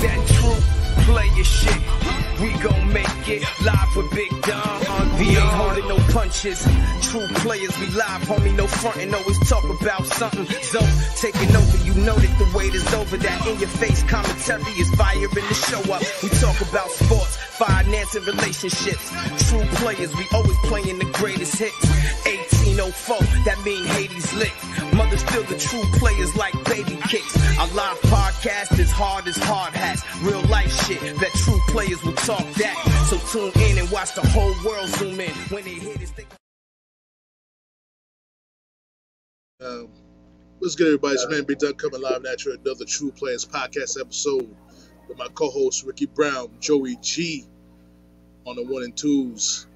That true player shit. We gon' make it live with Big Dom. We ain't holding no punches. True players, we live, homie, no frontin'. Always talk about something. So taking over, you know that the wait is over. That in your face commentary is fire in the show up. We talk about sports, finance, and relationships. True players, we always playing the greatest hits. 1804, that mean Hades lit. Mother still the true players like baby kicks. Our live podcast is hard as hard hats. Real life shit, that true players will talk that. So tune in and watch the whole world zoom in. When they hit it, Um, what's good, everybody? It's man Big Dom coming live at you another True Players podcast episode with my co-host Ricky Brown, Joey G on the one and twos.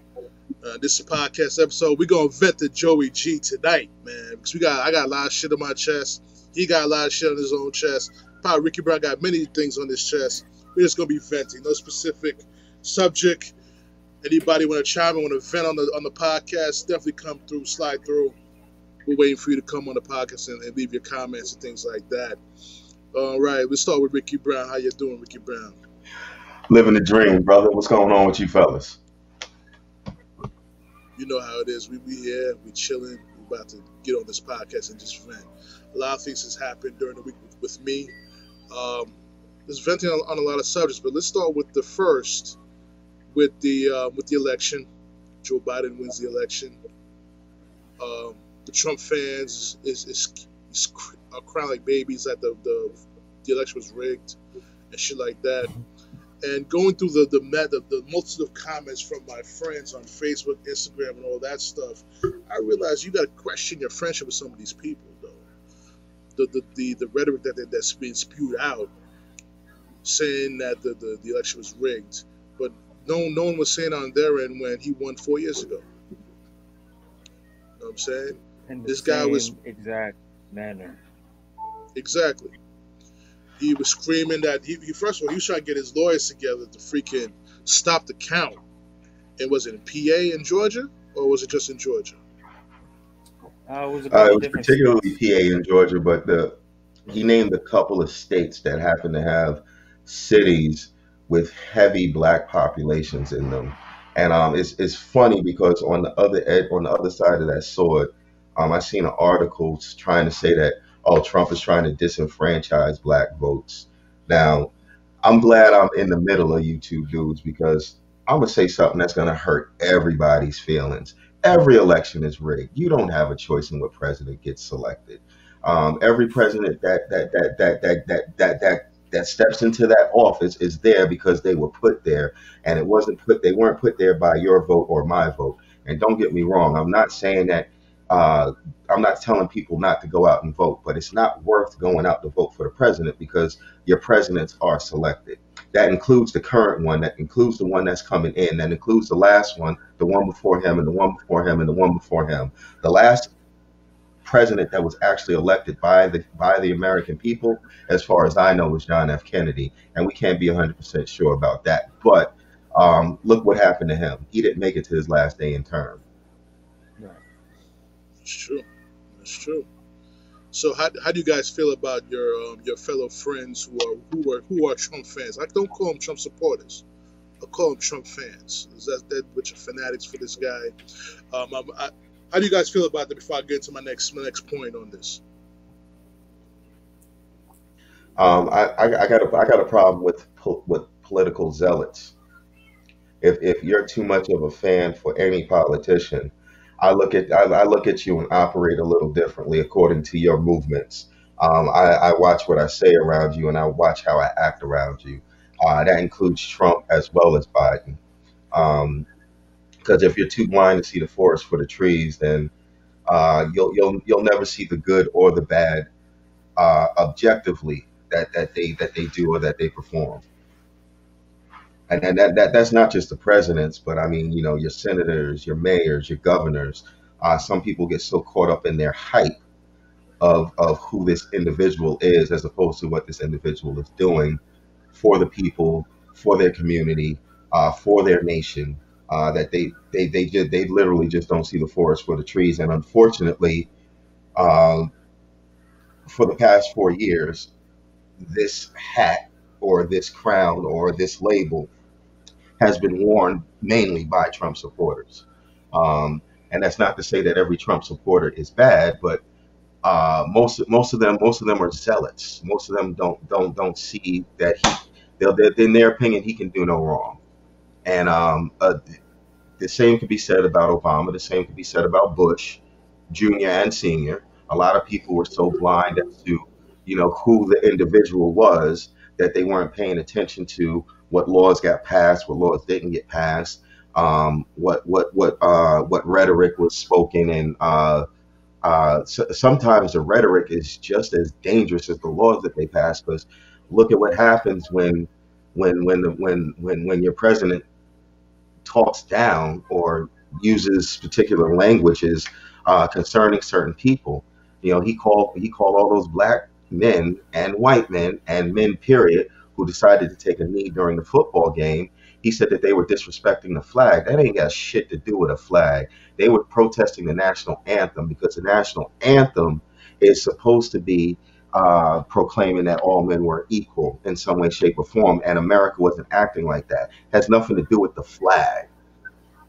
Uh, this is podcast episode. We're gonna vet the Joey G tonight, man, because we got I got a lot of shit on my chest. He got a lot of shit on his own chest. Probably Ricky Brown got many things on his chest. We're just gonna be venting, no specific subject. Anybody want to chime in, want to vent on the on the podcast? Definitely come through, slide through we're waiting for you to come on the podcast and, and leave your comments and things like that. All right, let's start with Ricky Brown. How you doing, Ricky Brown? Living the dream, brother. What's going on with you fellas? You know how it is. We we here, we chilling. We about to get on this podcast and just vent. A lot of things has happened during the week with, with me. Um, just venting on, on a lot of subjects, but let's start with the first, with the uh, with the election. Joe Biden wins the election. Um, the Trump fans is is, is are crying like babies that the, the the election was rigged and shit like that. And going through the the, the the multitude of comments from my friends on Facebook, Instagram, and all that stuff, I realized you got to question your friendship with some of these people, though. The the the, the rhetoric that- that's being spewed out, saying that the, the, the election was rigged, but no no one was saying on their end when he won four years ago. You know what I'm saying? in the This guy was- same exact manner. Exactly. He was screaming that he, he first of all he was trying to get his lawyers together to freaking stop the count. And was it in PA in Georgia or was it just in Georgia? Uh, it was Uh, it was different. particularly PA in Georgia, but the he named a couple of states that happened to have cities with heavy black populations in them. And um, it's it's funny because on the other ed, on the other side of that sword, um, I seen an article trying to say that oh Trump is trying to disenfranchise black votes. Now, I'm glad I'm in the middle of you two dudes because I'm gonna say something that's gonna hurt everybody's feelings. Every election is rigged. You don't have a choice in what president gets selected. Um, every president that that that that that that that that that steps into that office is there because they were put there, and it wasn't put. They weren't put there by your vote or my vote. And don't get me wrong. I'm not saying that. Uh, I'm not telling people not to go out and vote, but it's not worth going out to vote for the president because your presidents are selected. That includes the current one. That includes the one that's coming in. That includes the last one, the one before him, and the one before him, and the one before him. The last president that was actually elected by the by the American people, as far as I know, was John F. Kennedy, and we can't be 100% sure about that. But um, look what happened to him. He didn't make it to his last day in term. Right. It's true. It's true. So how, how do you guys feel about your um, your fellow friends who are who are who are Trump fans? I don't call them Trump supporters. I call them Trump fans. Is that that which are fanatics for this guy? Um, I, how do you guys feel about that? Before I get to my next my next point on this. Um, I, I, I got a I got a problem with with political zealots. If if you're too much of a fan for any politician, I look at I, I look at you and operate a little differently according to your movements. Um, I, I watch what I say around you, and I watch how I act around you. Uh, that includes Trump as well as Biden. Um, because if you're too blind to see the forest for the trees, then uh, you'll you'll you'll never see the good or the bad uh, objectively that, that they that they do or that they perform. And, and that, that that's not just the presidents, but I mean, you know, your senators, your mayors, your governors. Uh, some people get so caught up in their hype of of who this individual is, as opposed to what this individual is doing for the people, for their community, uh, for their nation. Uh, that they they they just they literally just don't see the forest for the trees, and unfortunately, um, for the past four years, this hat or this crown or this label has been worn mainly by Trump supporters. Um, and that's not to say that every Trump supporter is bad, but uh, most most of them most of them are zealots. Most of them don't don't don't see that he they'll, they in their opinion he can do no wrong. And um, uh, the same could be said about Obama. The same could be said about Bush, Junior and Senior. A lot of people were so blind as to you know who the individual was that they weren't paying attention to what laws got passed, what laws didn't get passed, um, what what what uh, what rhetoric was spoken, and uh, uh, so sometimes the rhetoric is just as dangerous as the laws that they pass. Because look at what happens when when when the, when when when your president talks down or uses particular languages uh, concerning certain people. You know, he called he called all those black men and white men and men period who decided to take a knee during the football game. He said that they were disrespecting the flag. That ain't got shit to do with a flag. They were protesting the national anthem because the national anthem is supposed to be uh, proclaiming that all men were equal in some way, shape, or form, and America wasn't acting like that. It has nothing to do with the flag.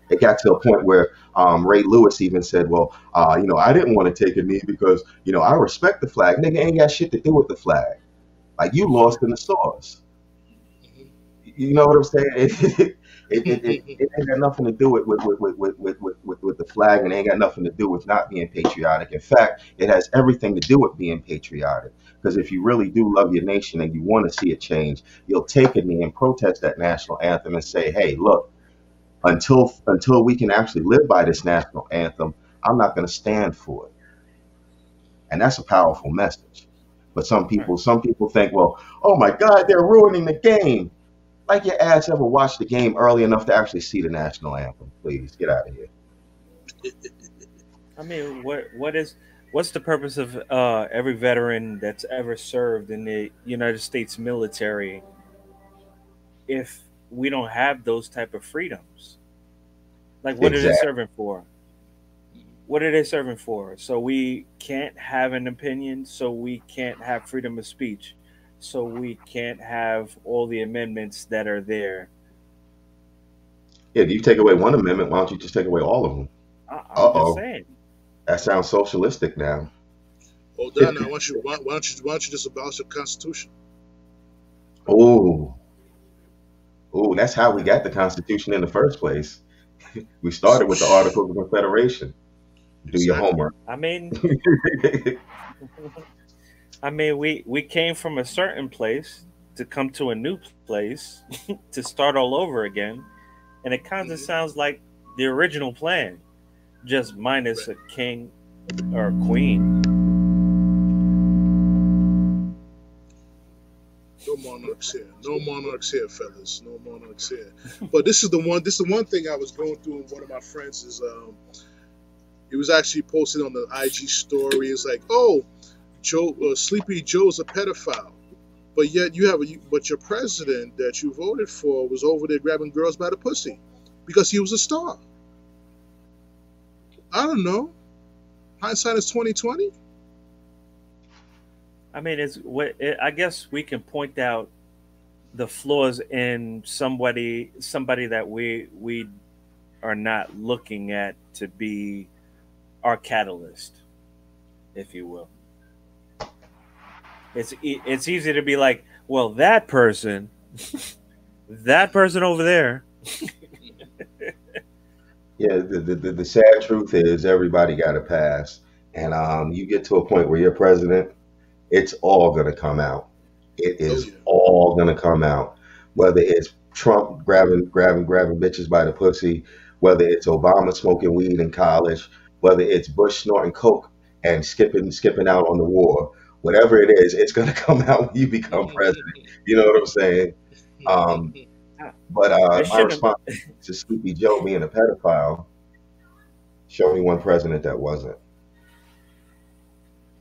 It got to a point where um, Ray Lewis even said, "Well, uh, you know, I didn't want to take a knee because you know I respect the flag. Nigga ain't got shit to do with the flag. Like you lost in the sauce. You know what I'm saying? It, it, it, it, ain't got nothing to do with with, with, with, with, with, with, with the flag and it ain't got nothing to do with not being patriotic. In fact, it has everything to do with being patriotic. Because if you really do love your nation and you want to see it change, you'll take a knee and protest that national anthem and say, hey, look, until until we can actually live by this national anthem, I'm not going to stand for it. And that's a powerful message. But some people, some people think, well, oh my God, they're ruining the game. Like your ass ever watched the game early enough to actually see the national anthem? Please get out of here. I mean, what what is what's the purpose of uh, every veteran that's ever served in the United States military if we don't have those type of freedoms? Like, what exactly. are they serving for? What are they serving for? So we can't have an opinion. So we can't have freedom of speech so we can't have all the amendments that are there. Yeah, if you take away one amendment, why don't you just take away all of them? I, I'm just saying. That sounds socialistic now. Hold on now. Why don't you why, why don't you why don't you just abolish the Constitution? Oh, oh, that's how we got the Constitution in the first place. we started with the Articles of Confederation. Do exactly. your homework. I mean, I mean, we we came from a certain place to come to a new place to start all over again, and it kind of mm-hmm. sounds like the original plan, just minus a king or a queen. No monarchs here. No monarchs here, fellas. No monarchs here. but this is the one. This is the one thing I was going through. And one of my friends is, um, he was actually posted on the IG story. It's like, oh, Joe, uh, Sleepy Joe's a pedophile, but yet you have a, but your president that you voted for was over there grabbing girls by the pussy because he was a star. I don't know. Hindsight is twenty twenty. I mean, it's what I guess we can point out the flaws in somebody somebody that we we are not looking at to be our catalyst, if you will. It's it's easy to be like, well, that person, that person over there. yeah, the, the the sad truth is everybody got a pass, and um, you get to a point where you're president, it's all gonna come out. It is all gonna come out, whether it's Trump grabbing grabbing grabbing bitches by the pussy, whether it's Obama smoking weed in college, whether it's Bush snorting coke and skipping skipping out on the war, whatever it is, it's going to come out when you become president. You know what I'm saying? Um, but uh, my response to Sleepy Joe being a pedophile, show me one president that wasn't.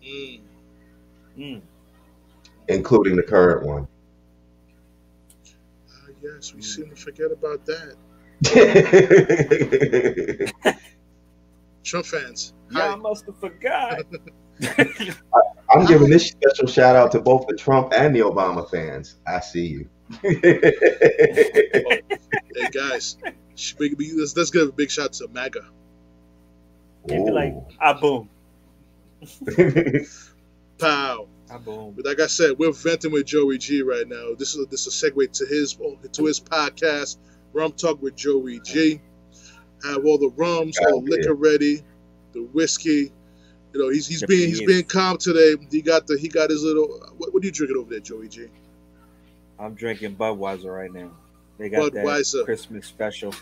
Mm. Mm. Including the current one. Uh, yes, we seem to forget about that. Trump fans. Y'all must have forgot. I'm giving this special shout out to both the Trump and the Obama fans. I see you. hey guys, let's, let's give a big shout to MAGA. And be like, ah, boom. Pow. Ah, boom. But like I said, we're venting with Joey G right now. This is this is a segue to his to his podcast, Rum Talk with Joey G. Have all the rums, all the liquor ready, the whiskey. You know, he's he's being he's being calm today. He got the he got his little. What, what are you drinking over there, Joey G? I'm drinking Budweiser right now. They got Budweiser. that Christmas special.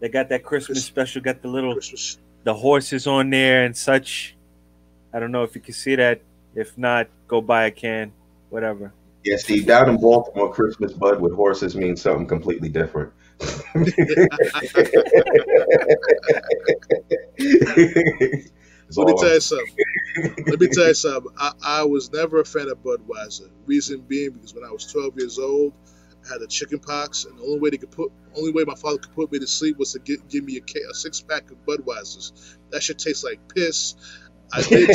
They got that Christmas, Christmas special. Got the little Christmas. the horses on there and such. I don't know if you can see that. If not, go buy a can. Whatever. Yeah, Steve. Down in Baltimore, Christmas bud with horses means something completely different. Let me tell you something. Let me tell you something. I, I was never a fan of Budweiser. Reason being because when I was 12 years old, I had a chicken pox, and the only way they could put, only way my father could put me to sleep was to get, give me a, a six pack of Budweisers. That should taste like piss. I did.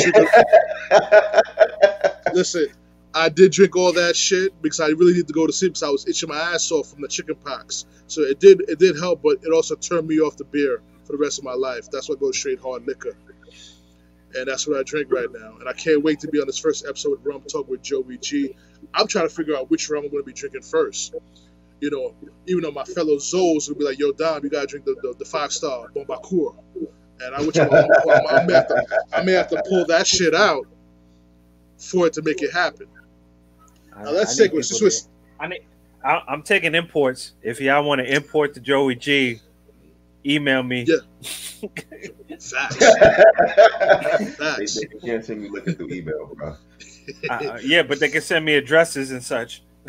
Listen, I did drink all that shit because I really need to go to sleep because I was itching my ass off from the chicken pox. So it did it did help, but it also turned me off the beer for the rest of my life. That's why I go straight hard liquor. And that's what I drink right now. And I can't wait to be on this first episode of Rum Talk with Joey G. I'm trying to figure out which rum I'm going to be drinking first. You know, even though my fellow Zoles will be like, yo, Dom, you got to drink the, the, the five star Barbancourt. And I, which I'm, I, may have to, I may have to pull that shit out for it to make it happen. Now let's take switch. I need. I, am taking imports. If y'all want to import the Joey G, email me. Yeah. Facts. Facts. They, they can't send me looking through email, bro. Uh, uh, yeah, but they can send me addresses and such.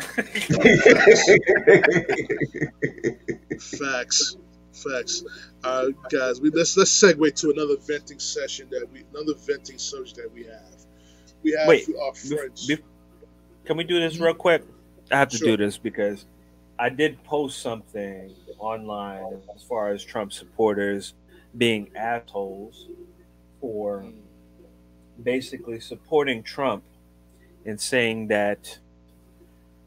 Facts. Facts. Uh, guys, we let's let's segue to another venting session that we another venting subject that we have. We have Wait, our friends. Be, can we do this real quick? I have to sure. do this because I did post something online as far as Trump supporters being assholes for basically supporting Trump and saying that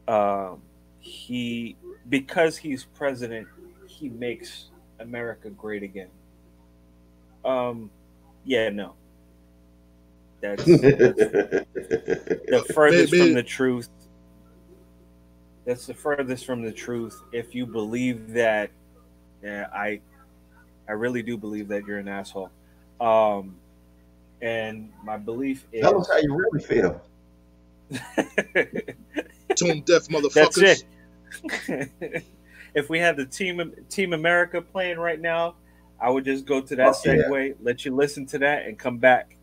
um, he, because he's president, he makes America great again. Um, yeah, no. That's, that's the furthest from the truth. That's the furthest from the truth. If you believe that, yeah, I, I really do believe that you're an asshole. Um, and my belief is. Tell us how you really feel. Tone deaf motherfuckers. That's it. if we had the team Team America playing right now, I would just go to that oh, segue, yeah. let you listen to that, and come back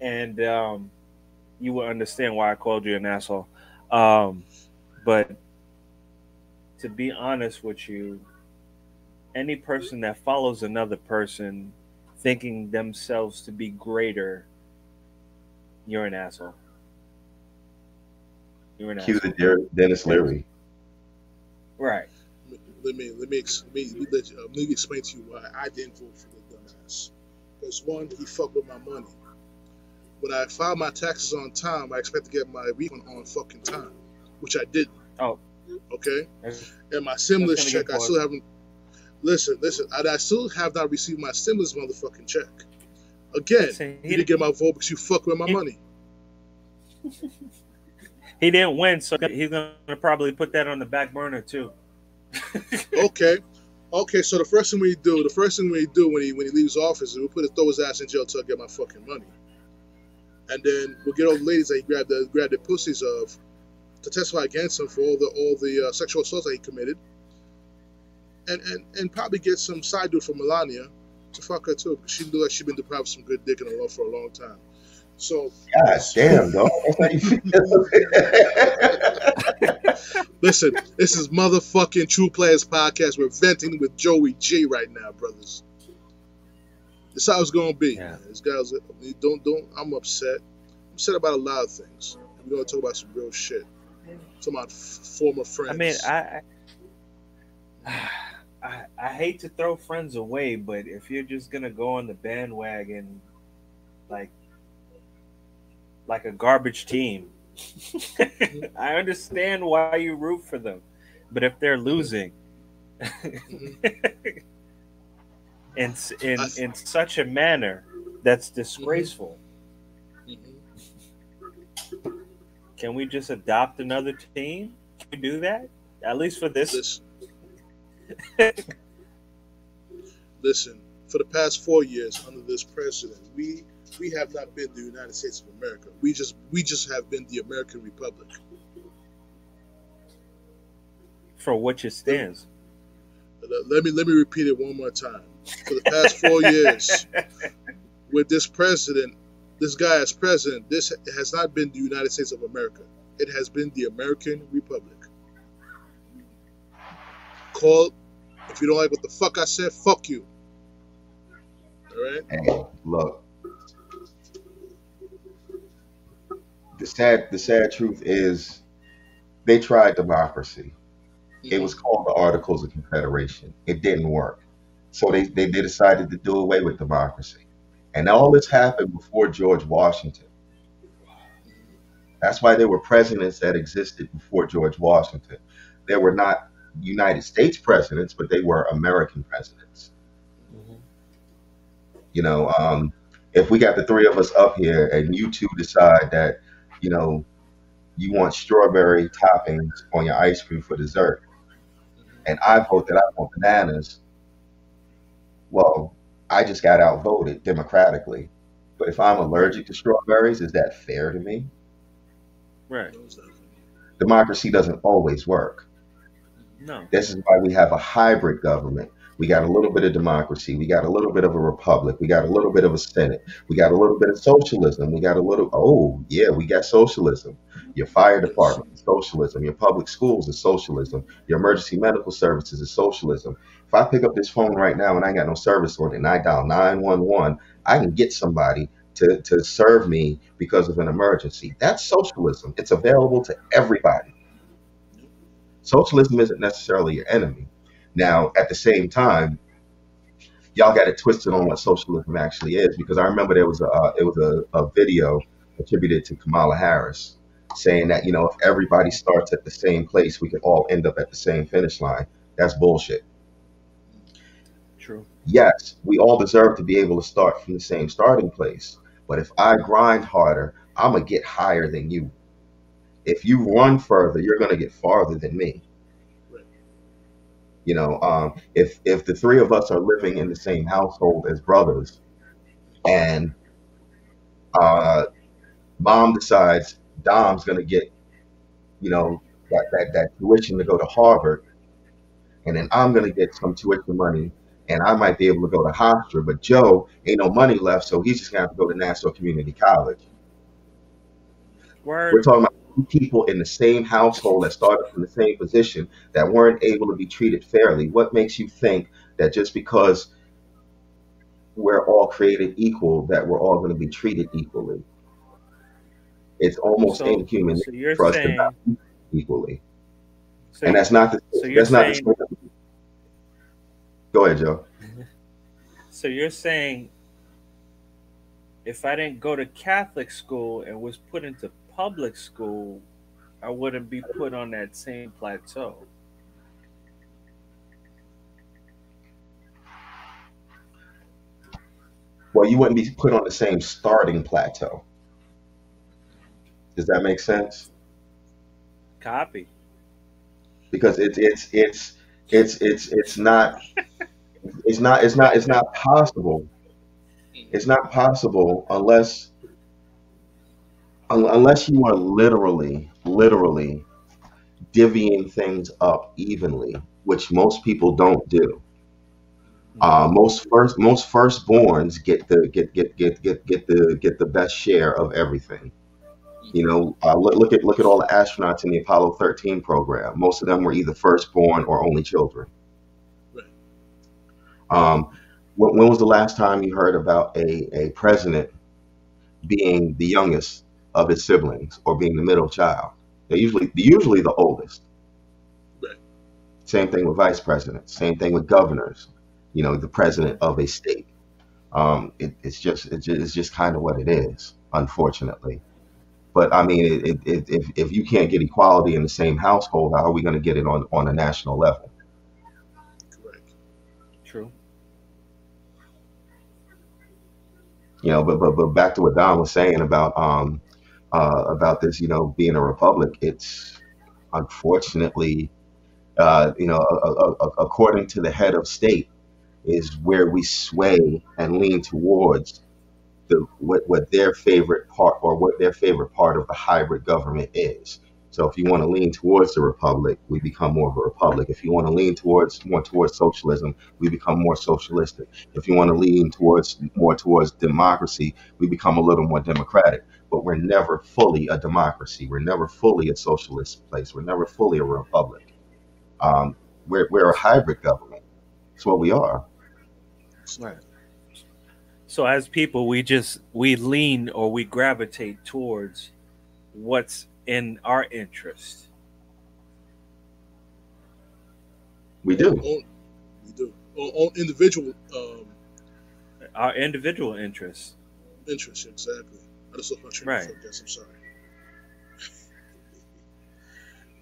and um, you will understand why I called you an asshole. Um, but to be honest with you, any person that follows another person thinking themselves to be greater, you're an asshole. You're an Cue asshole. the Denis Leary. Right. Let me let me let me, let, uh, let me explain to you why I didn't vote for the dumbass. Because one, he fucked with my money when I filed my taxes on time, I expect to get my refund on fucking time, which I didn't. Oh. Okay. and my stimulus check, I still haven't. Listen, listen. I, I, still have not received my stimulus motherfucking check. Again, listen, you didn't get my vote because you fuck with my he, money. he didn't win, so he's gonna probably put that on the back burner too. okay. Okay, so the first thing we do, the first thing we do when he when he leaves office is we put his throw his ass in jail till I get my fucking money and then we'll get all the ladies that he grabbed the grabbed the pussies of to testify against him for all the all the uh, sexual assaults that he committed, and and and probably get some side dude from Melania to fuck her too because she looked like she'd been deprived of some good dick in her life for a long time. So, God damn, dog. Listen, this is motherfucking True Players podcast. We're venting with Joey G right now, brothers. This how it's gonna be. Yeah. This guy's don't don't. I'm upset. I'm upset about a lot of things. We're gonna talk about some real shit. Talk about f- former friends. I mean, I, I, I hate to throw friends away, but if you're just gonna go on the bandwagon, like like a garbage team, I understand why you root for them, but if they're losing, mm-hmm. in in in such a manner that's disgraceful. Mm-hmm. Can we just adopt another team? Can we do that? At least for this. Listen, listen for the past four years under this president, we we have not been the United States of America. We just we just have been the American Republic. For which it stands. Let me let me repeat it one more time. For the past four years, with this president, this guy as president, this has not been the United States of America. It has been the American Republic. Call if you don't like what the fuck I said, fuck you. All right. Hey, look. The sad the sad truth is they tried democracy. It mm-hmm. was called the Articles of Confederation. It didn't work. So they, they, they decided to do away with democracy. And all this happened before George Washington. That's why there were presidents that existed before George Washington. There were not United States presidents, but they were American presidents. Mm-hmm. You know, um, if we got the three of us up here and you two decide that, you know, you want strawberry toppings on your ice cream for dessert, and I vote that I want bananas, well, I just got outvoted democratically. But if I'm allergic to strawberries, is that fair to me? Right. Democracy doesn't always work. No. This is why we have a hybrid government. We got a little bit of democracy. We got a little bit of a republic. We got a little bit of a Senate. We got a little bit of socialism. We got a little, oh, yeah, we got socialism. Your fire department is socialism. Your public schools is socialism. Your emergency medical services is socialism. If I pick up this phone right now and I got no service on it and I dial 911, I can get somebody to, to serve me because of an emergency. That's socialism. It's available to everybody. Socialism isn't necessarily your enemy. Now, at the same time, y'all got it twisted on what socialism actually is because I remember there was a uh, it was a, a video attributed to Kamala Harris saying that you know if everybody starts at the same place, we can all end up at the same finish line. That's bullshit. True. Yes, we all deserve to be able to start from the same starting place. But if I grind harder, I'm gonna get higher than you if you run further, you're going to get farther than me. You know, um, if if the three of us are living in the same household as brothers, and uh, mom decides Dom's going to get, you know, that, that that tuition to go to Harvard, and then I'm going to get some tuition money, and I might be able to go to Hofstra, but Joe ain't no money left, so he's just to have to go to Nassau Community College. Word. We're talking about people in the same household that started from the same position that weren't able to be treated fairly? What makes you think that just because we're all created equal, that we're all going to be treated equally? It's almost so, inhuman so for us saying, to not equally. So and that's not the, so that's not the Go ahead, Joe. So you're saying if I didn't go to Catholic school and was put into public school, I wouldn't be put on that same plateau. Well, you wouldn't be put on the same starting plateau. Does that make sense? Copy. Because it's it's it's it's it's it's not it's not it's not it's not possible. It's not possible unless unless you are literally, literally divvying things up evenly, which most people don't do. Uh, most first most firstborns get the get get get get get the get the best share of everything. You know, uh, look, look at look at all the astronauts in the Apollo 13 program. Most of them were either firstborn or only children. Right. Um, when, when was the last time you heard about a, a president being the youngest of his siblings or being the middle child. They're usually usually the oldest. Right. Same thing with vice presidents. Same thing with governors. You know, the president of a state. Um, it, it's just it's just, it's just kind of what it is, unfortunately. But I mean, it, it, it, if if you can't get equality in the same household, how are we going to get it on on a national level? Correct. True. You know, but but but back to what Dom was saying about um uh, about this, you know, being a republic. It's unfortunately, uh, you know, a, a, a, according to the head of state, is where we sway and lean towards the what, what their favorite part or what their favorite part of the hybrid government is. So if you want to lean towards the republic, we become more of a republic. If you want to lean towards more towards socialism, we become more socialistic. If you want to lean towards more towards democracy, we become a little more democratic. But we're never fully a democracy. We're never fully a socialist place. We're never fully a republic. Um, we're, we're a hybrid government. That's what we are. Right. So as people, we just we lean or we gravitate towards what's in our interest. We do. On, we do. On, on individual um, Our individual interests. interests, exactly. I just lost my train Right. of thought, guys. I'm sorry.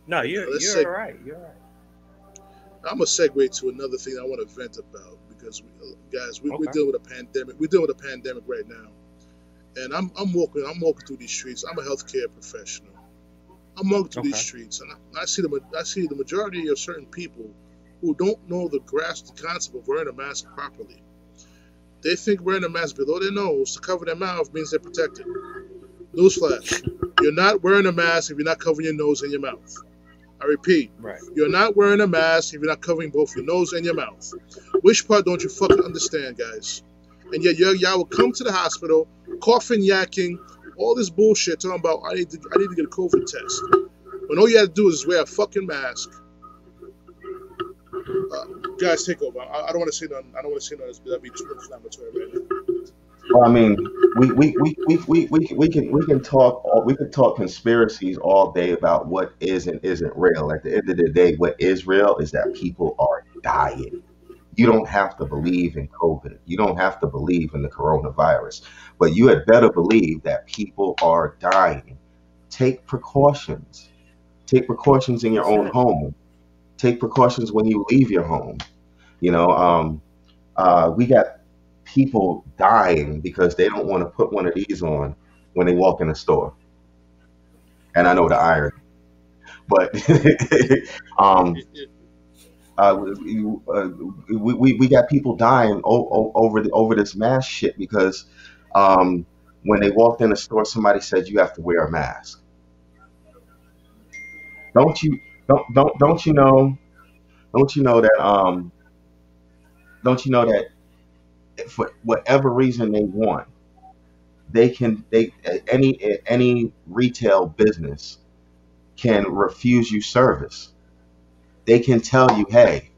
No, you're Let's you're say- right. You're right. I'm gonna segue to another thing I want to vent about because we, uh, guys, we, we're dealing with a pandemic. We're dealing with a pandemic right now, and I'm I'm walking I'm walking through these streets. I'm a healthcare professional. I'm walking through these streets, and I, I see the I see the majority of certain people who don't know the grasp the concept of wearing a mask properly. They think wearing a mask below their nose to cover their mouth means they're protected. Newsflash: You're not wearing a mask if you're not covering your nose and your mouth. I repeat, Right. you're not wearing a mask if you're not covering both your nose and your mouth. Which part don't you fucking understand, guys? And yet y'all, y'all will come to the hospital, coughing, yakking, all this bullshit, talking about I need to I need to get a COVID test. When all you have to do is wear a fucking mask. Uh, guys, take over. I, I don't want to say nothing. I don't want to say nothing. That'd be too inflammatory right now. Well, I mean, we we, we, we, we, we, we can we can talk all- we can talk conspiracies all day about what is and isn't real. At the end of the day, what is real is that people are dying. You don't have to believe in COVID. You don't have to believe in the coronavirus, but you had better believe that people are dying. Take precautions. Take precautions in your own home. Take precautions when you leave your home. You know, um, uh, we got people dying because they don't want to put one of these on when they walk in the store. And I know the irony, but um, uh, we, uh, we, we got people dying o- over the, over this mask shit because um, when they walked in the store, somebody said you have to wear a mask. Don't you don't don't don't you know? Don't you know that um? Don't you know that for whatever reason they want, they can they any any retail business can refuse you service. They can tell you, hey,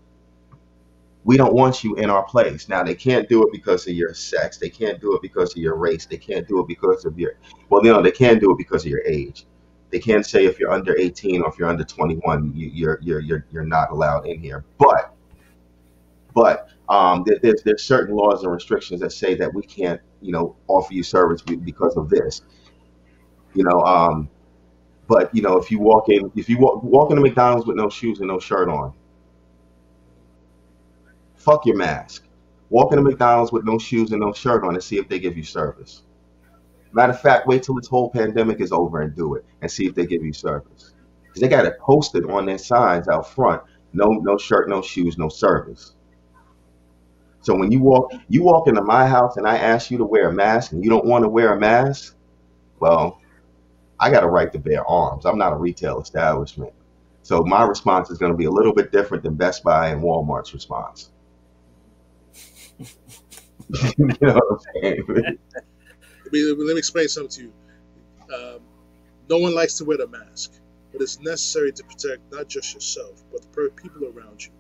we don't want you in our place. Now they can't do it because of your sex. They can't do it because of your race. They can't do it because of your well, you know, they can do it because of your age. They can't say if you're under 18 or if you're under 21, you, you're you're you're you're not allowed in here. But but um, there, there's there's certain laws and restrictions that say that we can't you know offer you service because of this. You know, um, but you know if you walk in if you walk walk into McDonald's with no shoes and no shirt on, fuck your mask. Walk into McDonald's with no shoes and no shirt on and see if they give you service. Matter of fact, wait till this whole pandemic is over and do it and see if they give you service. Because they got it posted on their signs out front. No, no shirt, no shoes, no service. So when you walk, you walk into my house and I ask you to wear a mask and you don't want to wear a mask, well, I got a right to bear arms. I'm not a retail establishment. So my response is going to be a little bit different than Best Buy and Walmart's response. you know what I'm saying? Let me, explain something to you. Um, no one likes to wear the mask, but it's necessary to protect not just yourself, but the people around you.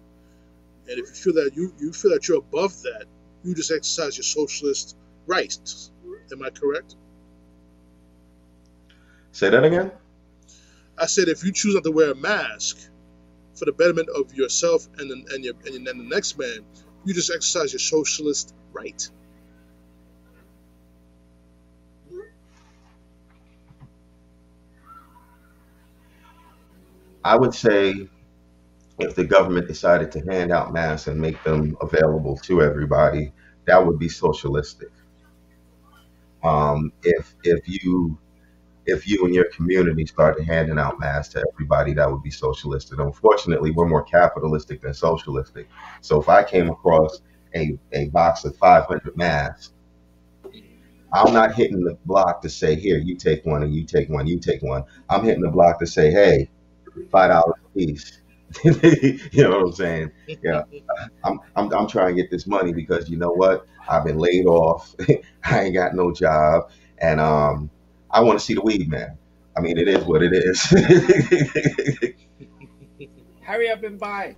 And if you feel that you, you feel that you're above that, you just exercise your socialist rights. Am I correct? Say that again? I said if you choose not to wear a mask, for the betterment of yourself and the, and your and, and the next man, you just exercise your socialist right. I would say if the government decided to hand out masks and make them available to everybody, that would be socialistic. Um, if if you if you and your community started handing out masks to everybody, that would be socialistic. Unfortunately, we're more capitalistic than socialistic. So if I came across a, a box of 500 masks, I'm not hitting the block to say, here, you take one and you take one, you take one. I'm hitting the block to say, hey, $5 a piece. you know what I'm saying? Yeah, I'm, I'm I'm trying to get this money because you know what? I've been laid off. I ain't got no job, and um, I want to see the weed man. I mean, it is what it is. Hurry up and buy.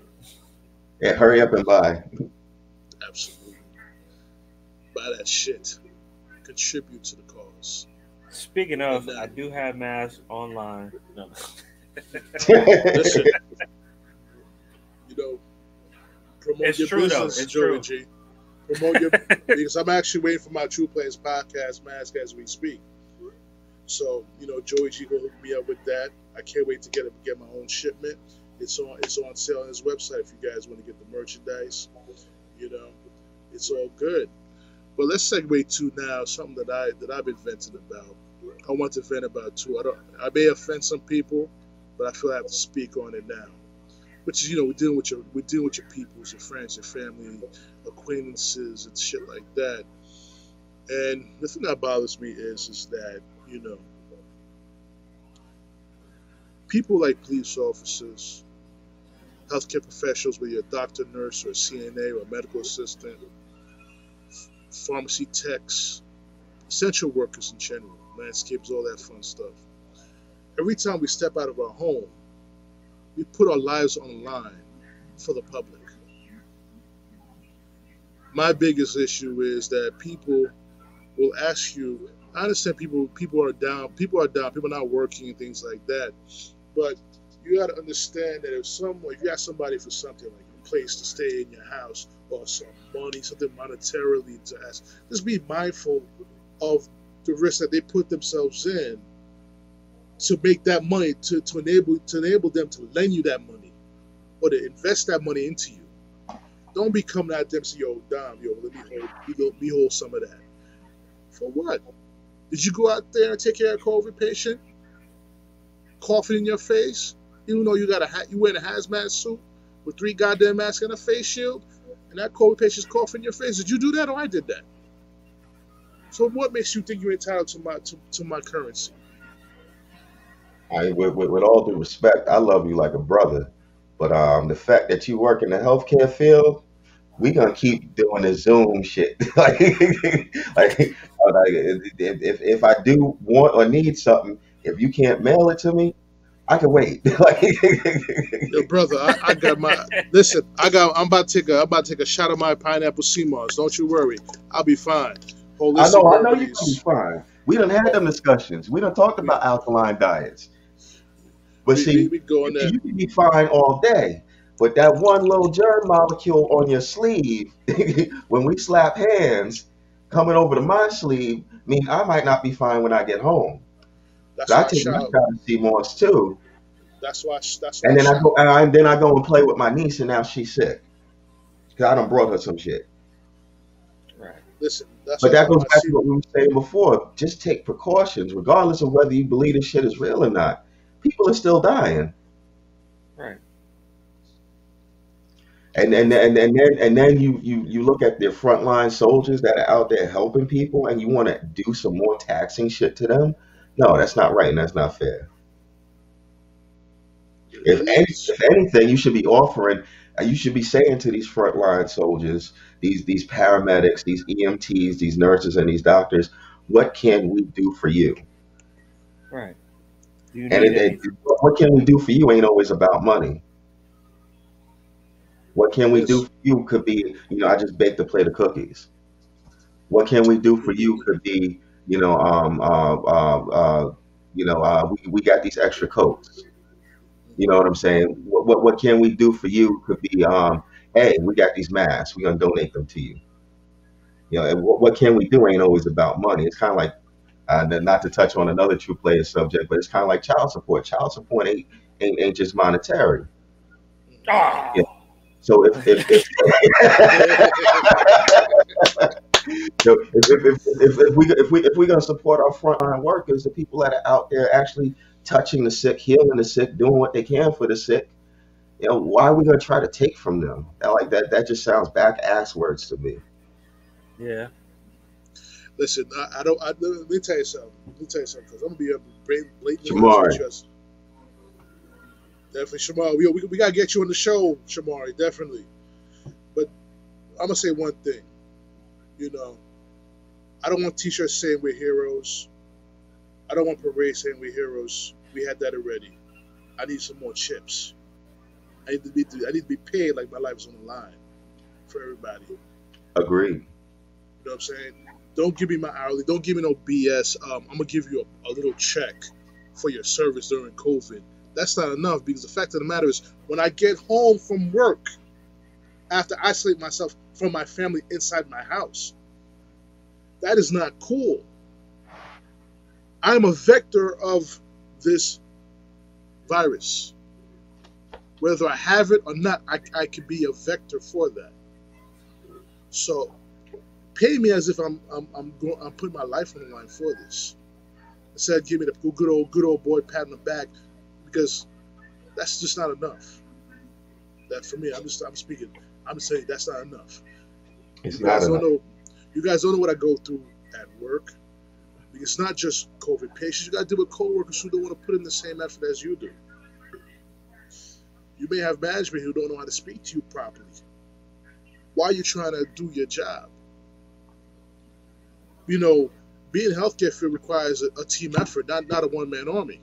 yeah, hurry up and buy. Absolutely. Buy that shit. Contribute to the cause. Speaking of, I do have masks online. No. Listen, you know, promote It's your true, though. business, It's Joey true. G. Promote your because I'm actually waiting for my True Players podcast mask as we speak. So you know, Joey G will hook me up with that. I can't wait to get it, get my own shipment. It's on it's on sale on his website if you guys want to get the merchandise. You know, it's all good. But let's segue to now something that I that I've been venting about. I want to vent about too. I don't. I may offend some people, but I feel I have to speak on it now. Which is, you know, we're dealing with your we're dealing with your peoples, your friends, your family, acquaintances, and shit like that. And the thing that bothers me is is that you know people like police officers, healthcare professionals, whether you're a doctor, nurse, or a CNA or a medical assistant, pharmacy techs, essential workers in general, landscapes, all that fun stuff. Every time we step out of our home, we put our lives on the line for the public. My biggest issue is that people will ask you. I understand people people are down, people are down, people are not working and things like that. But you got to understand that if someone, if you ask somebody for something like a place to stay in your house or some money, something monetarily to ask, just be mindful of the risk that they put themselves in to make that money to, to enable to enable them to lend you that money or to invest that money into you. Don't be coming at them saying, yo, Dom, yo, let me hold me, me hold some of that. For what? Did you go out there and take care of a COVID patient? Coughing in your face? Even though you got a hat you wearing a hazmat suit with three goddamn masks and a face shield, and that COVID patient's coughing in your face. Did you do that or I did that? So what makes you think you're entitled to my to, to my currency? I, with, with, with all due respect, I love you like a brother, but um, the fact that you work in the healthcare field, we gonna keep doing the Zoom shit. like, like, uh, like, if, if I do want or need something, if you can't mail it to me, I can wait. like, Yo, brother, I, I got my listen. I got. I'm about to take a. I'm about to take a shot of my pineapple sea moss. Don't you worry. I'll be fine. Holistic I know, I know you're be fine. We done had them discussions. We done talked about alkaline diets. But We, see, we, we go in you can be fine all day, but that one little germ molecule on your sleeve, when we slap hands, coming over to my sleeve, mean I might not be fine when I get home. That's So why I I take my shout. shot of sea moss too, That's why. I- That's why. and I then I go and I, then I go and play with my niece, and now she's sick. Cause I done brought her some shit. Right. Listen. That's But that goes back to what we were saying before. Just take precautions, regardless of whether you believe this shit is real or not. People are still dying. Right. And and and, and then and then you, you you look at the frontline soldiers that are out there helping people, and you want to do some more taxing shit to them. No, that's not right, and that's not fair. If any, if anything, you should be offering, uh, you should be saying to these frontline soldiers, these these paramedics, these EMTs, these nurses, and these doctors, what can we do for you? Right. And need it, it, what can we do for you ain't always about money. What can we do for you could be, you know, I just baked a plate of cookies. What can we do for you could be, you know, um, uh, uh, uh, you know, uh, we, we got these extra coats. You know what I'm saying? What what, what can we do for you? Could be, um, hey, we got these masks. We're gonna donate them to you. You know, what, what can we do ain't always about money. It's kind of like, uh, and then not to touch on another true player subject, but it's kind of like child support. Child support ain't ain't, ain't just monetary. Ah. Yeah. So if if, if, so if, if, if, if, if we if we if we're gonna support our frontline workers, the people that are out there actually touching the sick, healing the sick, doing what they can for the sick, you know, why are we gonna try to take from them? Like that that just sounds back ass words to me. Yeah. Listen, I, I don't. I, let me tell you something. Let me tell you something because I'm gonna be a blatantly Shamari. Definitely, Shamari. We, we, we gotta get you on the show, Shamari. Definitely. But I'm gonna say one thing. You know, I don't want T-shirts saying we're heroes. I don't want parades saying we're heroes. We had that already. I need some more chips. I need to be. I need to be paid like my life is on the line for everybody. Agreed. You know what I'm saying? Don't give me my hourly. Don't give me no BS. Um, I'm gonna give you a, a little check for your service during COVID. That's not enough because the fact of the matter is, when I get home from work, I have to isolate myself from my family inside my house. That is not cool. I'm a vector of this virus. Whether I have it or not, I, I could be a vector for that. So pay me as if I'm I'm I'm, go, I'm putting my life on the line for this. Instead, give me the good old good old boy pat on the back, because that's just not enough. That for me, I'm just I'm speaking. I'm saying that's not enough. It's You guys don't enough. know. You guys don't know what I go through at work. It's not just COVID patients. You got to deal with coworkers who don't want to put in the same effort as you do. You may have management who don't know how to speak to you properly. Why are you trying to do your job? You know, being healthcare field requires a, a team effort, not not a one man army.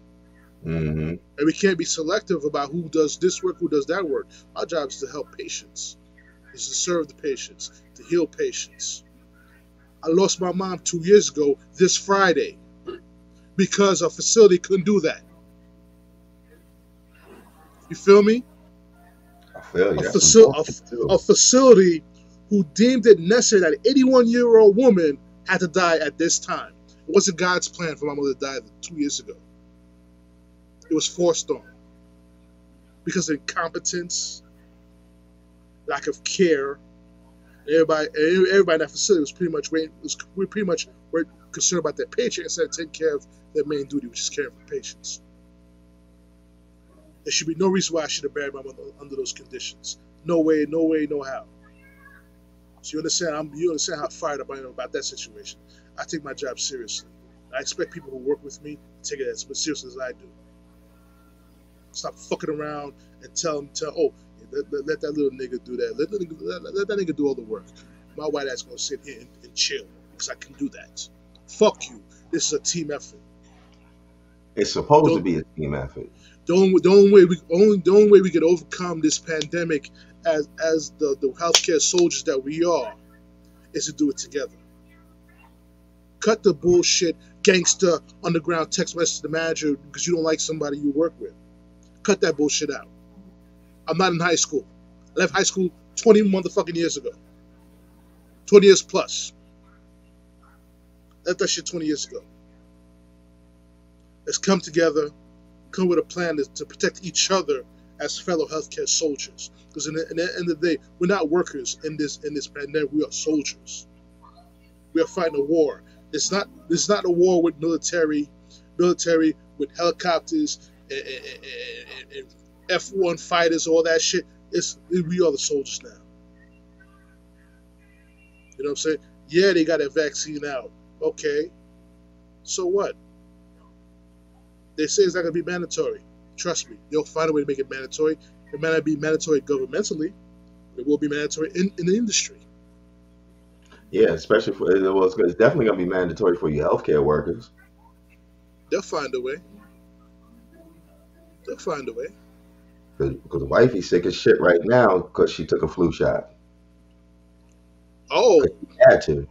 hmm And we can't be selective about who does this work, who does that work. Our job is to help patients, is to serve the patients, to heal patients. I lost my mom two years ago this Friday because a facility couldn't do that. You feel me? I feel you. A, faci- a, a facility who deemed it necessary that an 81 year old woman had to die at this time. It wasn't God's plan for my mother to die two years ago. It was forced on because of incompetence, lack of care. Everybody, everybody in that facility was pretty much waiting, was we pretty much were concerned about their paycheck instead of taking care of their main duty, which is caring for patients. There should be no reason why I should have buried my mother under those conditions. No way, no way, no how. So you understand? I'm, you understand how fired up I am about that situation. I take my job seriously. I expect people who work with me to take it as seriously as I do. Stop fucking around and tell them, tell, oh, let, let, let that little nigga do that. Let, let, let, let that nigga do all the work. My white ass gonna sit here and, and chill because I can do that. Fuck you. This is a team effort. It's supposed to Don't- be a team effort. The only, the only way we only the only way we can overcome this pandemic as as the, the healthcare soldiers that we are is to do it together. Cut the bullshit gangster underground text message to the manager because you don't like somebody you work with. Cut that bullshit out. I'm not in high school. I left high school 20 motherfucking years ago. 20 years plus. Left that shit 20 years ago. Let's come together, come with a plan to, to protect each other as fellow healthcare soldiers. Because in the, in the end of the day, we're not workers in this in this pandemic. We are soldiers. We are fighting a war. It's not is not a war with military, military with helicopters and, and, and, F one fighters, all that shit. It's we are the soldiers now. You know what I'm saying? Yeah, they got a vaccine out. Okay, so what? They say it's not to be mandatory. Trust me, they'll find a way to make it mandatory. It may not be mandatory governmentally, but it will be mandatory in, in the industry. Yeah, especially for well, it's it's definitely gonna be mandatory for your healthcare workers. They'll find a way. They'll find a way. Because the wifey's sick as shit right now because she took a flu shot. Oh, Had to.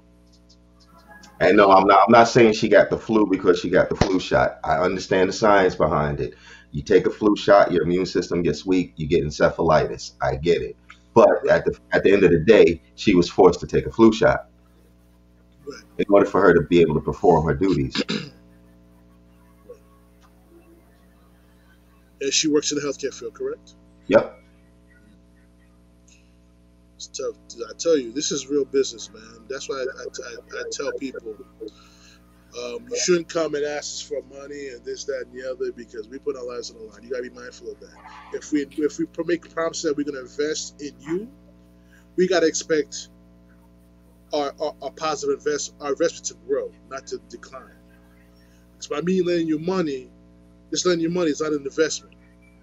And no, I'm not. I'm not saying she got the flu because she got the flu shot. I understand the science behind it. You take a flu shot, your immune system gets weak, you get encephalitis. I get it. But at the at the end of the day, she was forced to take a flu shot in order for her to be able to perform her duties. And she works in the healthcare field, correct? Yep. It's tough. I tell you, this is real business, man. That's why I, I, I tell people um, you shouldn't come and ask us for money and this, that, and the other because we put our lives on the line. You gotta be mindful of that. If we if we make promises that we're gonna invest in you, we gotta expect our, our, our positive invest our investment to grow, not to decline. Because by me lending you money, just lending you money is not an investment.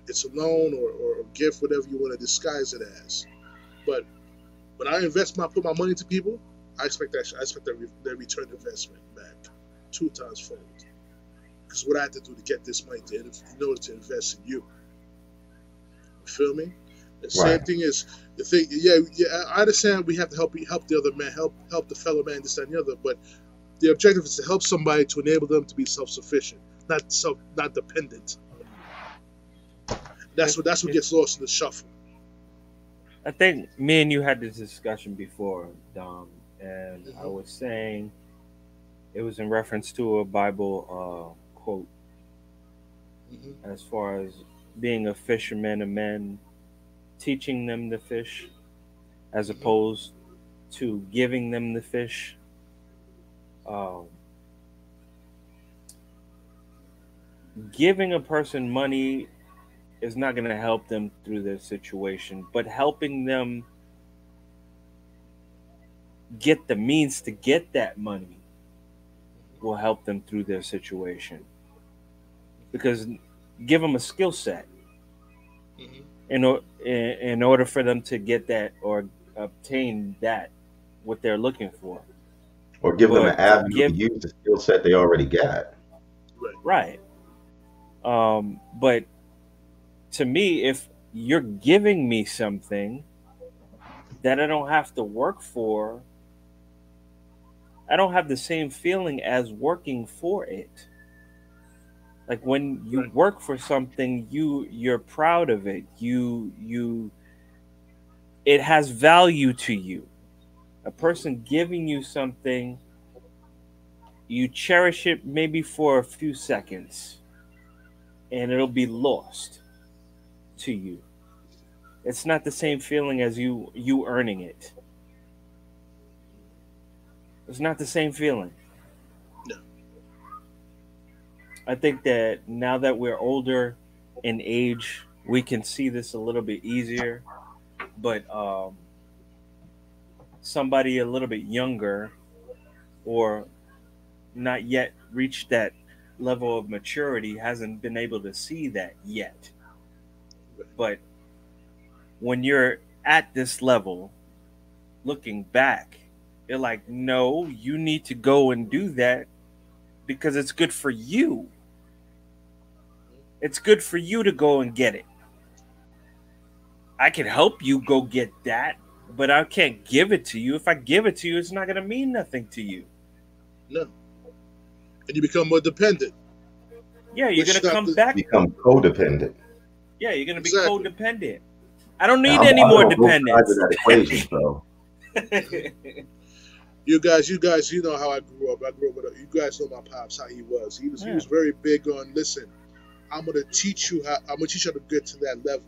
It's a loan or, or a gift, whatever you want to disguise it as. But when I invest my put my money to people, I expect that I expect that, re, that return investment back two times fold. Because what I had to do to get this money to in order to invest in you. You feel me? The same thing is the thing. Yeah, yeah. I understand we have to help help the other man, help help the fellow man, this that, and the other. But the objective is to help somebody to enable them to be self sufficient, not self not dependent. That's what that's what gets lost in the shuffle. I think me and you had this discussion before, Dom, and I Mhm. was saying it was in reference to a Bible uh, quote Mhm. as far as being a fisherman of men, teaching them the fish, as Mhm. opposed to giving them the fish. Um, giving a person money is not going to help them through their situation, but helping them get the means to get that money will help them through their situation. Because give them a skill set Mhm. in, or, in in order for them to get that or obtain that what they're looking for. Or give them an avenue give- to use the skill set they already got. Right. Um, but to me, if you're giving me something that I don't have to work for, I don't have the same feeling as working for it. Like when you work for something, you you're proud of it. You you it has value to you. A person giving you something you cherish it maybe for a few seconds and it'll be lost to you it's not the same feeling as you you earning it it's not the same feeling No. i think that now that we're older in age we can see this a little bit easier but um somebody a little bit younger or not yet reached that level of maturity hasn't been able to see that yet. But when you're at this level, looking back, you're like, no, you need to go and do that because it's good for you. It's good for you to go and get it. I can help you go get that, but I can't give it to you. If I give it to you, it's not going to mean nothing to you. No. And you become more dependent. Yeah, you're gonna come back. Become codependent. Yeah, you're gonna be codependent. I don't need I'm- any I'm more on both sides dependence. that equation, though. You guys, you guys, you know how I grew up. I grew up with a, you guys know my pops how he was. He was he was very big on listen. I'm gonna teach you how. I'm gonna teach you how to get to that level.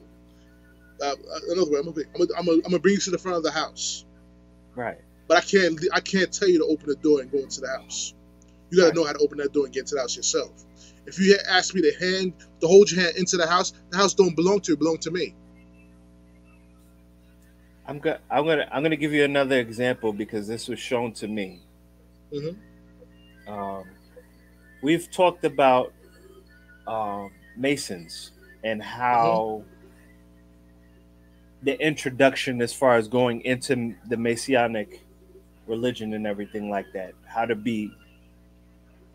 Uh, another way, I'm gonna, I'm, gonna, I'm, gonna, I'm gonna bring you to the front of the house, right. but I can't I can't tell you to open the door and go into the house. You gotta Right. know how to open that door and get into the house yourself. If you ask me to hand to hold your hand into the house, the house don't belong to you, it belong to me. I'm gonna I'm gonna I'm gonna give you another example because this was shown to me. Mhm. Um, we've talked about um, Masons and how the introduction, as far as going into the Masonic religion and everything like that, how to be,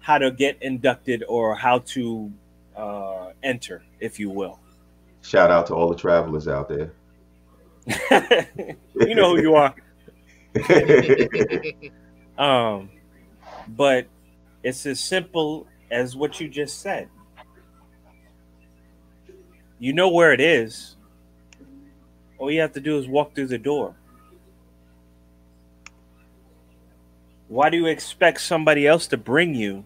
how to get inducted or how to uh, enter, if you will. Shout out to all the travelers out there. you know who you are. Um, but it's as simple as what you just said. You know where it is. All you have to do is walk through the door. Why do you expect somebody else to bring you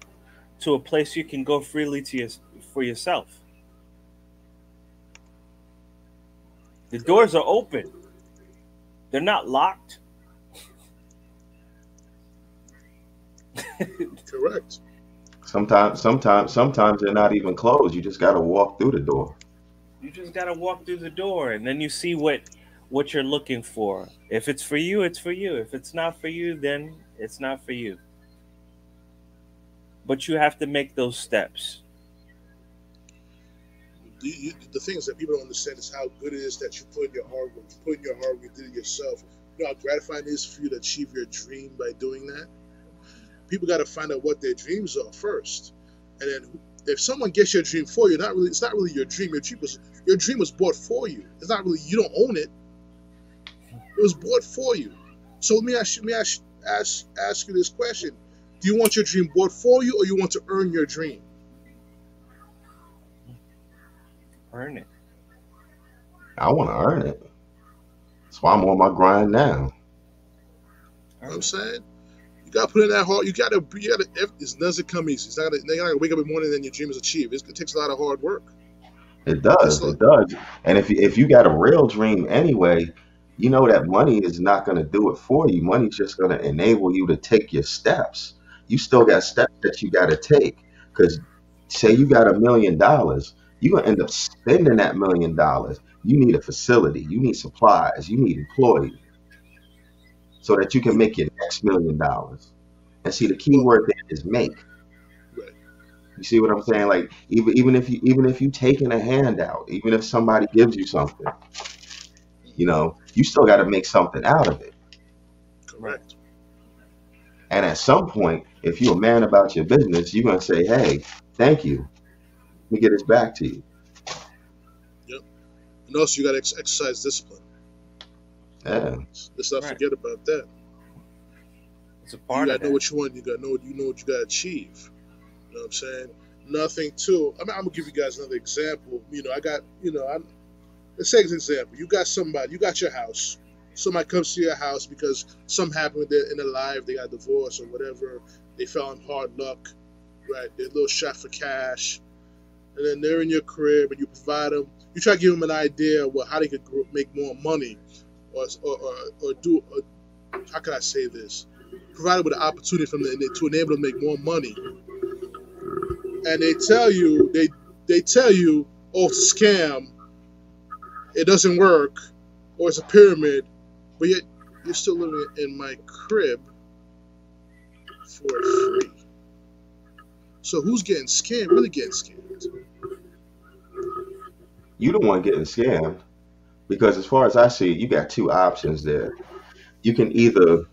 to a place you can go freely to your, for yourself? The doors are open. They're not locked. Correct. Sometimes, sometimes, sometimes they're not even closed. You just got to walk through the door. You just gotta walk through the door, and then you see what what you're looking for. If it's for you, it's for you. If it's not for you, then it's not for you. But you have to make those steps. The, you, the things that people don't understand is how good it is that you put in your hard work. You put in your hard work, you did it yourself. You know how gratifying it is for you to achieve your dream by doing that? People got to find out what their dreams are first. And then if someone gets your dream for you, not really, it's not really your dream. Your dream was your dream was bought for you. It's not really you don't own it. It was bought for you. So let me ask you, let me ask, ask, ask you this question: Do you want your dream bought for you, or you want to earn your dream? Earn it. I want to earn it. That's why I'm on my grind now. You know what I'm saying? You gotta put in that hard. You gotta. You gotta. It doesn't come easy. It's not. Gonna, you're not gonna wake up in the morning and your dream is achieved. It's, it takes a lot of hard work. It does. It does. And if you, if you got a real dream anyway, you know that money is not going to do it for you. Money's just going to enable you to take your steps. You still got steps that you got to take. Because say you got a million dollars, you're going to end up spending that million dollars. You need a facility. You need supplies. You need employees so that you can make your next million dollars. And see, the key word there is make. You see what I'm saying? Like even even if you even if you taking a handout, even if somebody gives you something, you know, you still got to make something out of it. Correct. And at some point, if you're a man about your business, you're gonna say, "Hey, thank you. Let me get this back to you." Yep. And also, you got to ex- exercise discipline. Yeah. Let's not Right. forget about that. It's a part. You part got of to know that. what you want. You got to know what you know what you got to achieve. You know what I'm saying? Nothing too. I mean, I'm gonna give you guys another example. You know, I got. You know, I'm. Let's say an example. You got somebody. You got your house. Somebody comes to your house because something happened with their, in their life. They got divorced or whatever. They fell in hard luck. Right. They're a little shot for cash. And then they're in your crib and you provide them. You try to give them an idea of what, how they could make more money, or or, or, or do. Or, how can I say this? Provided with an opportunity from them to enable them to make more money. And they tell you they they tell you, oh, it's a scam. It doesn't work, or it's a pyramid, but yet you're still living in my crib for free. So who's getting scammed? Really getting scammed? You the one getting scammed because as far as I see, you got two options there. You can either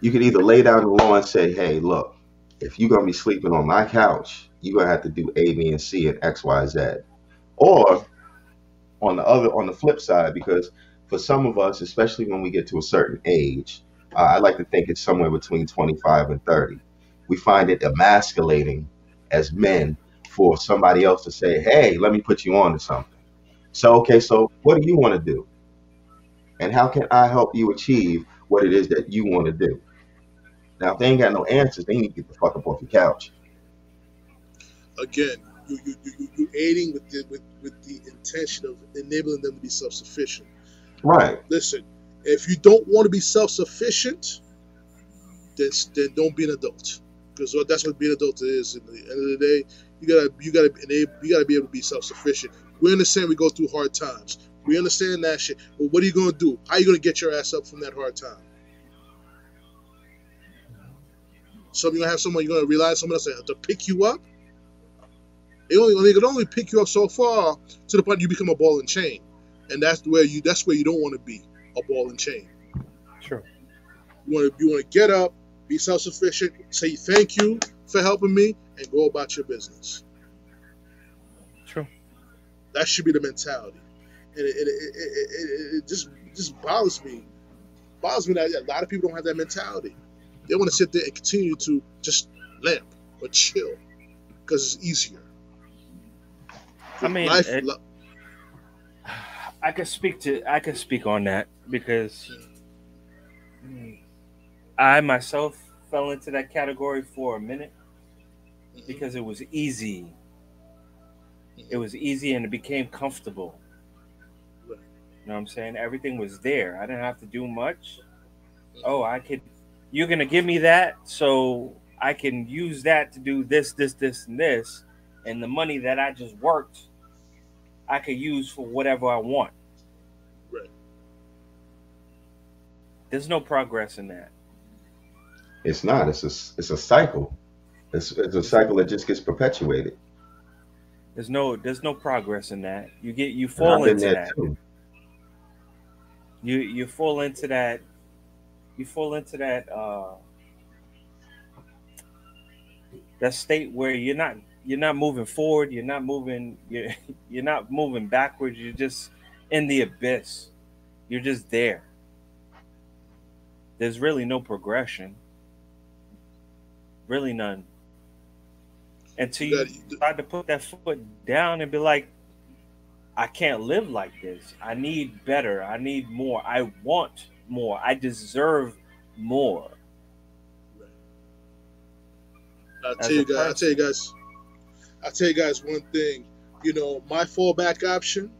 you can either lay down the law and say, "Hey, look, if you're gonna be sleeping on my couch, you're gonna have to do A, B, and C and X, Y, Z." Or on the other, on the flip side, because for some of us, especially when we get to a certain age, uh, I like to think it's somewhere between 25 and 30. We find it emasculating as men for somebody else to say, "Hey, let me put you on to something." So, okay, so what do you want to do? And how can I help you achieve what it is that you want to do? Now, if they ain't got no answers, they need to get the fuck up off your couch. Again, you you you you you aiding with the with, with the intention of enabling them to be self sufficient. Right. Listen, if you don't want to be self sufficient, then then don't be an adult. Because that's what being an adult is. At the end of the day, you gotta you gotta enable, you gotta be able to be self sufficient. We understand we go through hard times. We understand that shit. But what are you gonna do? How are you gonna get your ass up from that hard time? So you're gonna have someone you're gonna rely on someone else to, to pick you up. They only they can only pick you up so far to the point you become a ball and chain, and that's where you that's where you don't want to be a ball and chain. Sure. You want to you want to get up, be self sufficient, say thank you for helping me, and go about your business. True. That should be the mentality, and it, it, it, it, it, it just just bothers me. Bothers me that a lot of people don't have that mentality. They want to sit there and continue to just limp or chill because it's easier. I mean, life, it- li- I can speak to I can speak on that because hmm, I myself fell into that category for a minute Mhm. because it was easy. It was easy and it became comfortable. Right. You know what I'm saying? Everything was there. I didn't have to do much. Oh, I could you're gonna give me that so I can use that to do this, this, this, and this. And the money that I just worked, I could use for whatever I want. Right. There's no progress in that. It's not. It's a it's a cycle. It's it's a cycle that just gets perpetuated. There's no there's no progress in that. You get you fall into that. too. You you fall into that you fall into that uh that state where you're not you're not moving forward, you're not moving you're you're not moving backwards, you're just in the abyss. You're just there. There's really no progression. Really none. Until you decide to put that foot down and be like, I can't live like this. I need better. I need more. I want more. I deserve more. I'll As tell you guys. I'll tell you guys. I'll tell you guys one thing. You know, my fallback option.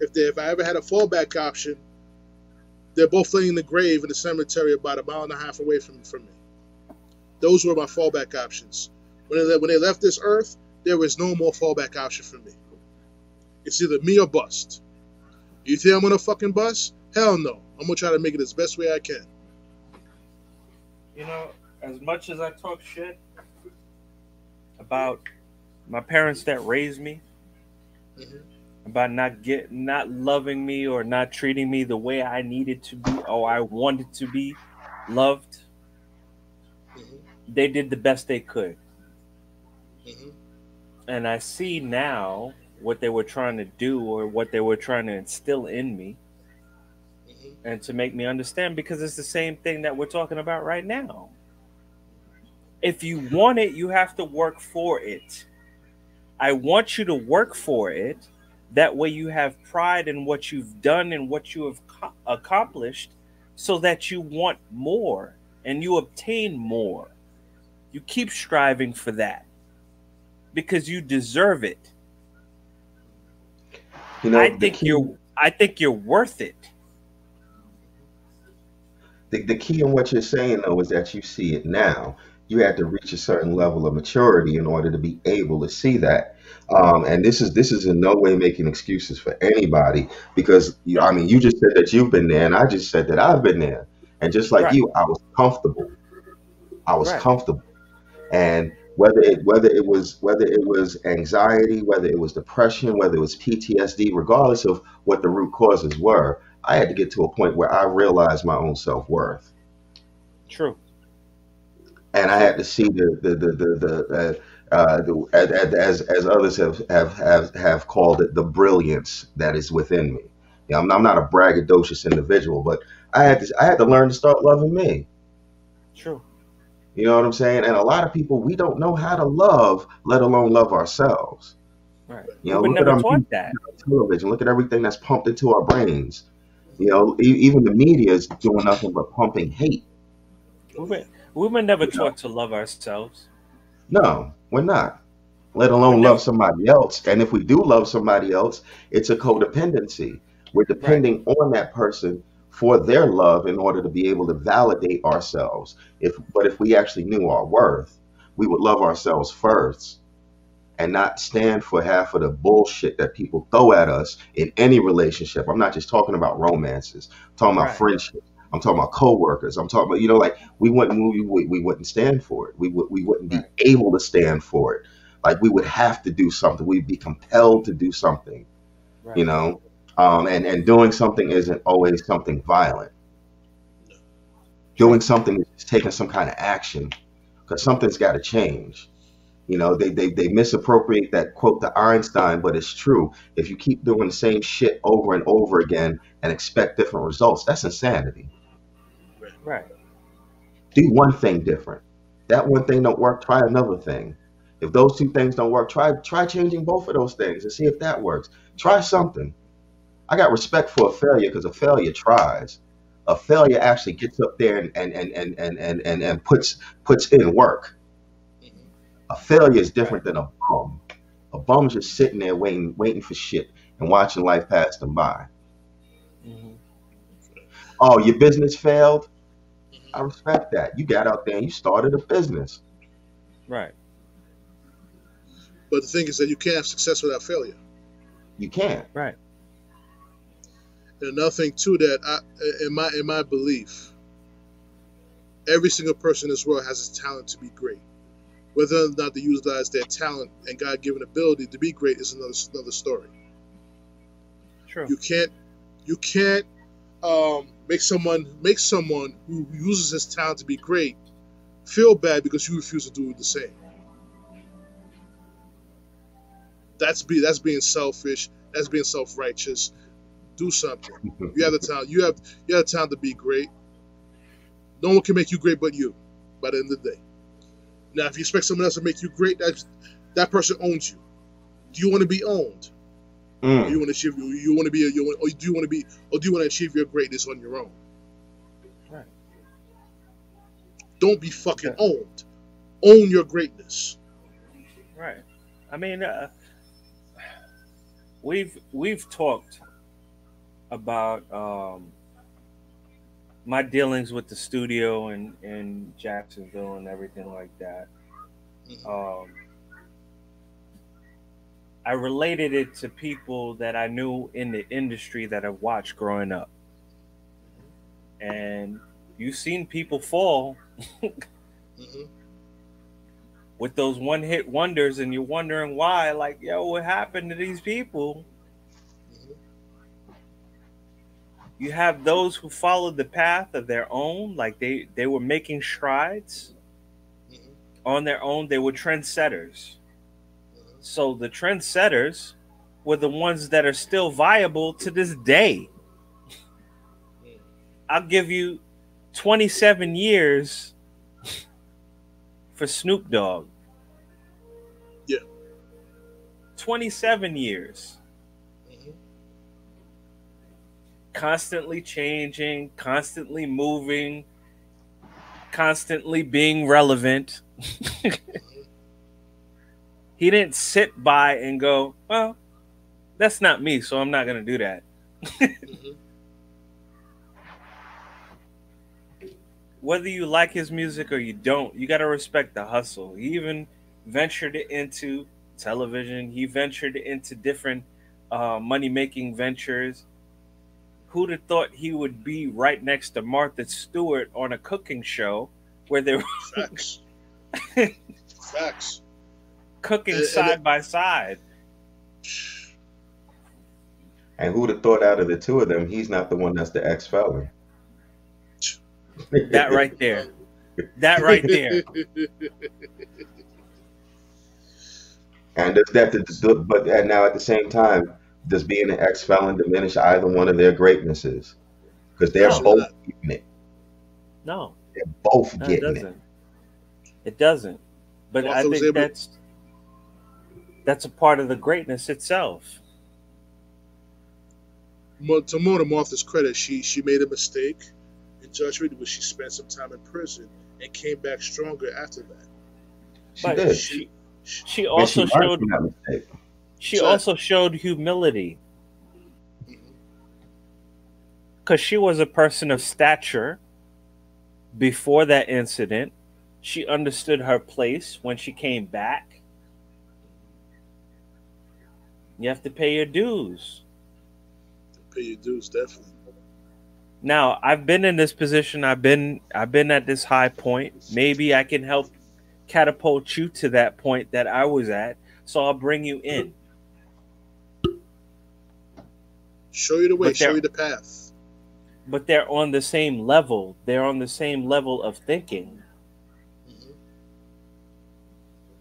If they, if I ever had a fallback option, they're both laying in the grave in the cemetery about a mile and a half away from from me. Those were my fallback options. When they when they left this earth, there was no more fallback option for me. It's either me or bust. You think I'm gonna fucking bust? Hell no. I'm gonna try to make it as best way I can. You know, as much as I talk shit about my parents that raised me, Mhm. about not get not loving me or not treating me the way I needed to be or I wanted to be loved. They did the best they could. Mhm. And I see now what they were trying to do or what they were trying to instill in me Mhm. and to make me understand because it's the same thing that we're talking about right now. If you want it, you have to work for it. I want you to work for it. That way, you have pride in what you've done and what you have co- accomplished so that you want more and you obtain more. You keep striving for that because you deserve it. You know, I think key- you're I think you're worth it. the, the key in what you're saying though is that you see it now you had to reach a certain level of maturity in order to be able to see that um, and this is this is in no way making excuses for anybody because you, i mean you just said that you've been there and i just said that i've been there and just like Right. you i was comfortable i was Right. comfortable and whether it whether it was whether it was anxiety whether it was depression whether it was ptsd regardless of what the root causes were i had to get to a point where i realized my own self-worth True. and I had to see the the the the, the uh, uh, the, as, as others have, have have have called it the brilliance that is within me. You know, I'm, I'm not a braggadocious individual, but I had to I had to learn to start loving me. True. You know what I'm saying? And a lot of people we don't know how to love, let alone love ourselves. Right. You know, we look at never our taught that. television. Look at everything that's pumped into our brains. You know, e- even the media is doing nothing but pumping hate. We were, we were never taught to love ourselves. No, we're not. Let alone love somebody else. And if we do love somebody else, it's a codependency. We're depending on that person for their love in order to be able to validate ourselves. If but if we actually knew our worth, we would love ourselves first and not stand for half of the bullshit that people throw at us in any relationship. I'm not just talking about romances. I'm talking about Right. friendships. I'm talking about coworkers. I'm talking about you know like we wouldn't we, we, we wouldn't stand for it. We would we wouldn't be able to stand for it. Like we would have to do something. We'd be compelled to do something. Right. You know, um, and and doing something isn't always something violent. Doing something is taking some kind of action because something's got to change. You know, they, they they misappropriate that quote to Einstein, but it's true. If you keep doing the same shit over and over again and expect different results, that's insanity. Right. do one thing different. That one thing don't work, try another thing. If those two things don't work, try try changing both of those things and see if that works. Try something. I got respect for a failure because a failure tries. A failure actually gets up there and and and and and and, and, and puts puts in work. A failure is different than a bum. A bum's just sitting there waiting waiting for shit and watching life pass them by. Mhm. Oh, your business failed? I respect that. You got out there and you started a business. Right. But the thing is that you can't have success without failure. You can't. Right. And another thing too that I, in my in my belief, every single person in this world has a talent to be great. Whether or not they utilize their talent and God given ability to be great is another another story. True. You can't you can't um, make someone make someone who uses his talent to be great feel bad because you refuse to do the same. That's be that's being selfish. That's being self righteous. Do something. You have the talent. You have you have the talent to be great. No one can make you great but you. By the end of the day. Now, if you expect someone else to make you great, that that person owns you. Do you want to be owned? Or Mm. you want to achieve? You, you want to be? A, you want, or do you want to be? Or do you want to achieve your greatness on your own? Right. Don't be fucking Yeah. owned. Own your greatness. Right. I mean, uh, we've we've talked about um, my dealings with the studio and in Jacksonville and everything like that. Mhm. Um, I related it to people that I knew in the industry that I watched growing up, and you've seen people fall Mhm. with those one hit wonders and you're wondering why like yo what happened to these people you have those who followed the path of their own like they they were making strides Mhm. on their own they were trendsetters Mhm. so the trendsetters were the ones that are still viable to this day Mhm. i'll give you 27 years for snoop dogg Yeah. 27 years constantly changing, constantly moving, constantly being relevant. he didn't sit by and go, Well, that's not me, so I'm not going to do that. Mhm. Whether you like his music or you don't, you got to respect the hustle. He even ventured into television, he ventured into different uh, money making ventures. Who'd have thought he would be right next to Martha Stewart on a cooking show where they were Facts. Facts. cooking And- and side it- by side? And who'd have thought out of the two of them, he's not the one that's the ex felon. That right there. That right there. And does that, but and now at the same time, does being an ex felon diminish either one of their greatnesses? Because they're No. both getting it. No, They're both no, it getting it. doesn't. It doesn't. But I think able- that's that's a part of the greatness itself. Mo- to more to Martha's credit, she she made a mistake in judgment, but she spent some time in prison and came back stronger after that. She But did. she she And also she showed that mistake. She So- also showed humility because she was a person of stature before that incident. She understood her place when she came back. You have to pay your dues. Pay your dues, definitely. Now, I've been in this position. I've been I've been at this high point. Maybe I can help catapult you to that point that I was at. So I'll bring you in. Show you the way, show you the path. But they're on the same level. They're on the same level of thinking. Mhm.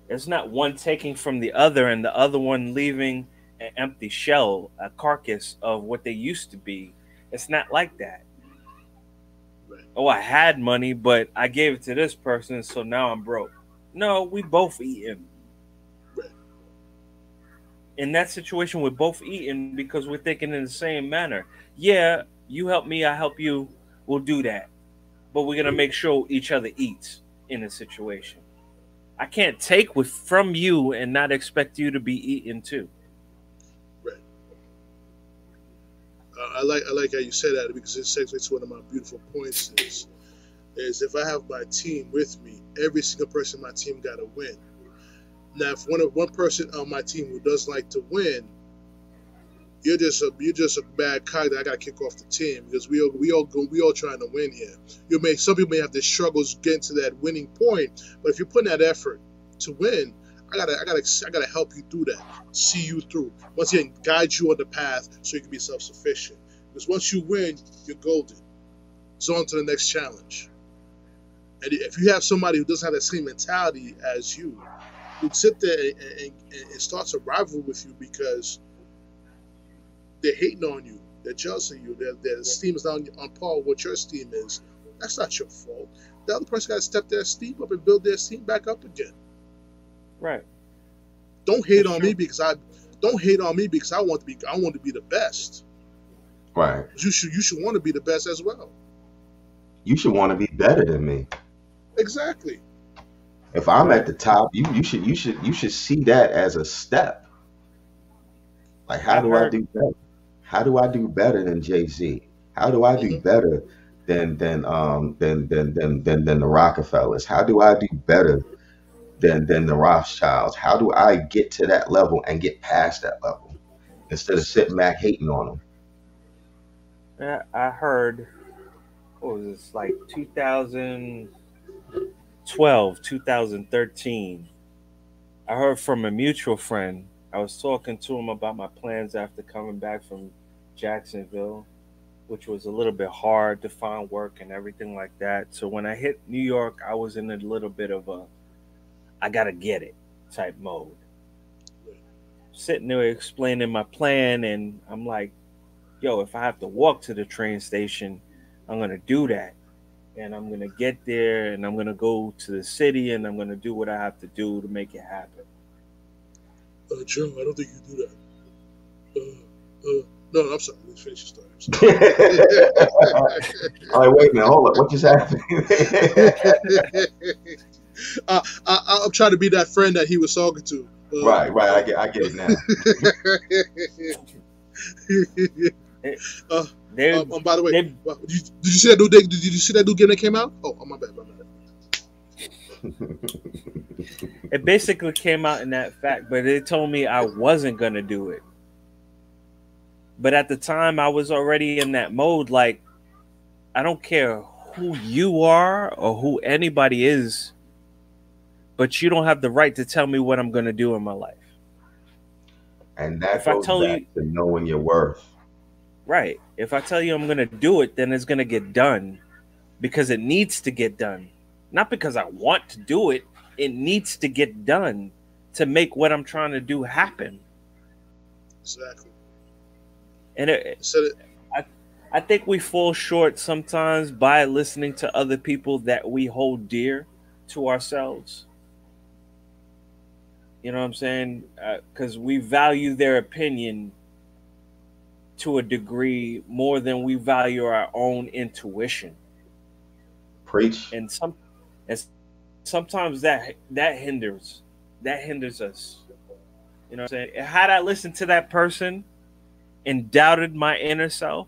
It's not one taking from the other and the other one leaving an empty shell, a carcass of what they used to be. It's not like that. Right. Oh, I had money, but I gave it to this person, so now I'm broke. No, we both eating. In that situation, we're both eating because we're thinking in the same manner. Yeah, you help me, I help you. We'll do that, but we're gonna make sure each other eats in a situation. I can't take with from you and not expect you to be eating too. Right. Uh, I like I like how you said that because it segues to one of my beautiful points is is if I have my team with me, every single person in my team got to win. Now, if one one person on my team who doesn't like to win, you're just a you're just a bad cog that I got to kick off the team because we all we all go we all trying to win here. You may some people may have their struggles getting to that winning point, but if you're putting that effort to win, I gotta I gotta I gotta help you through that, see you through. Once again, guide you on the path so you can be self sufficient. Because once you win, you're golden. So on to the next challenge. And if you have somebody who doesn't have that same mentality as you, who'd sit there and, and, and starts a rivalry with you because they're hating on you, they're jealous of you, their, their esteem is not on, on par with what your esteem is, that's not your fault. The other person got to step their esteem up and build their esteem back up again. Right. Don't hate on me because I don't hate on me because I want to be I want to be the best. Right. You should you should want to be the best as well. You should want to be better than me. Exactly. If I'm at the top, you you should you should you should see that as a step. Like how do I do better? How do I do better than Jay Z? How do I do Mhm. better than than um than than than than than the Rockefellers? How do I do better than than the Rothschilds? How do I get to that level and get past that level instead of sitting back hating on them? Yeah, I heard what was this like 2012, 2013. I heard from a mutual friend. I was talking to him about my plans after coming back from Jacksonville, which was a little bit hard to find work and everything like that. So when I hit New York, I was in a little bit of a I gotta get it type mode. Sitting there explaining my plan, and I'm like, yo, if I have to walk to the train station, I'm gonna do that. And I'm gonna get there and I'm gonna go to the city and I'm gonna do what I have to do to make it happen. Uh, Joe, I don't think you do that. Uh, uh, no, I'm sorry. Let's finish your story. I'm sorry. All right, wait a minute, hold up. What just happened? uh, I, I'm trying to be that friend that he was talking to. Uh, right, right. I get I get it now. uh, They, um, um, by the way, did, you, did you see that new? Did you see that new game that came out? Oh, oh my bad, my bad. it basically came out in that fact, but they told me I wasn't gonna do it. But at the time, I was already in that mode. Like, I don't care who you are or who anybody is, but you don't have the right to tell me what I'm gonna do in my life. And that If I goes tell back to knowing your worth. Right. If I tell you I'm gonna do it, then it's gonna get done because it needs to get done. Not because I want to do it. It needs to get done to make what I'm trying to do happen. Exactly. And it, I said it. I think we fall short sometimes by listening to other people that we hold dear to ourselves. You know what I'm saying? Uh, because we value their opinion to a degree more than we value our own intuition. Preach. and some and sometimes that that hinders that hinders us you know what i'm saying had i listened to that person and doubted my inner self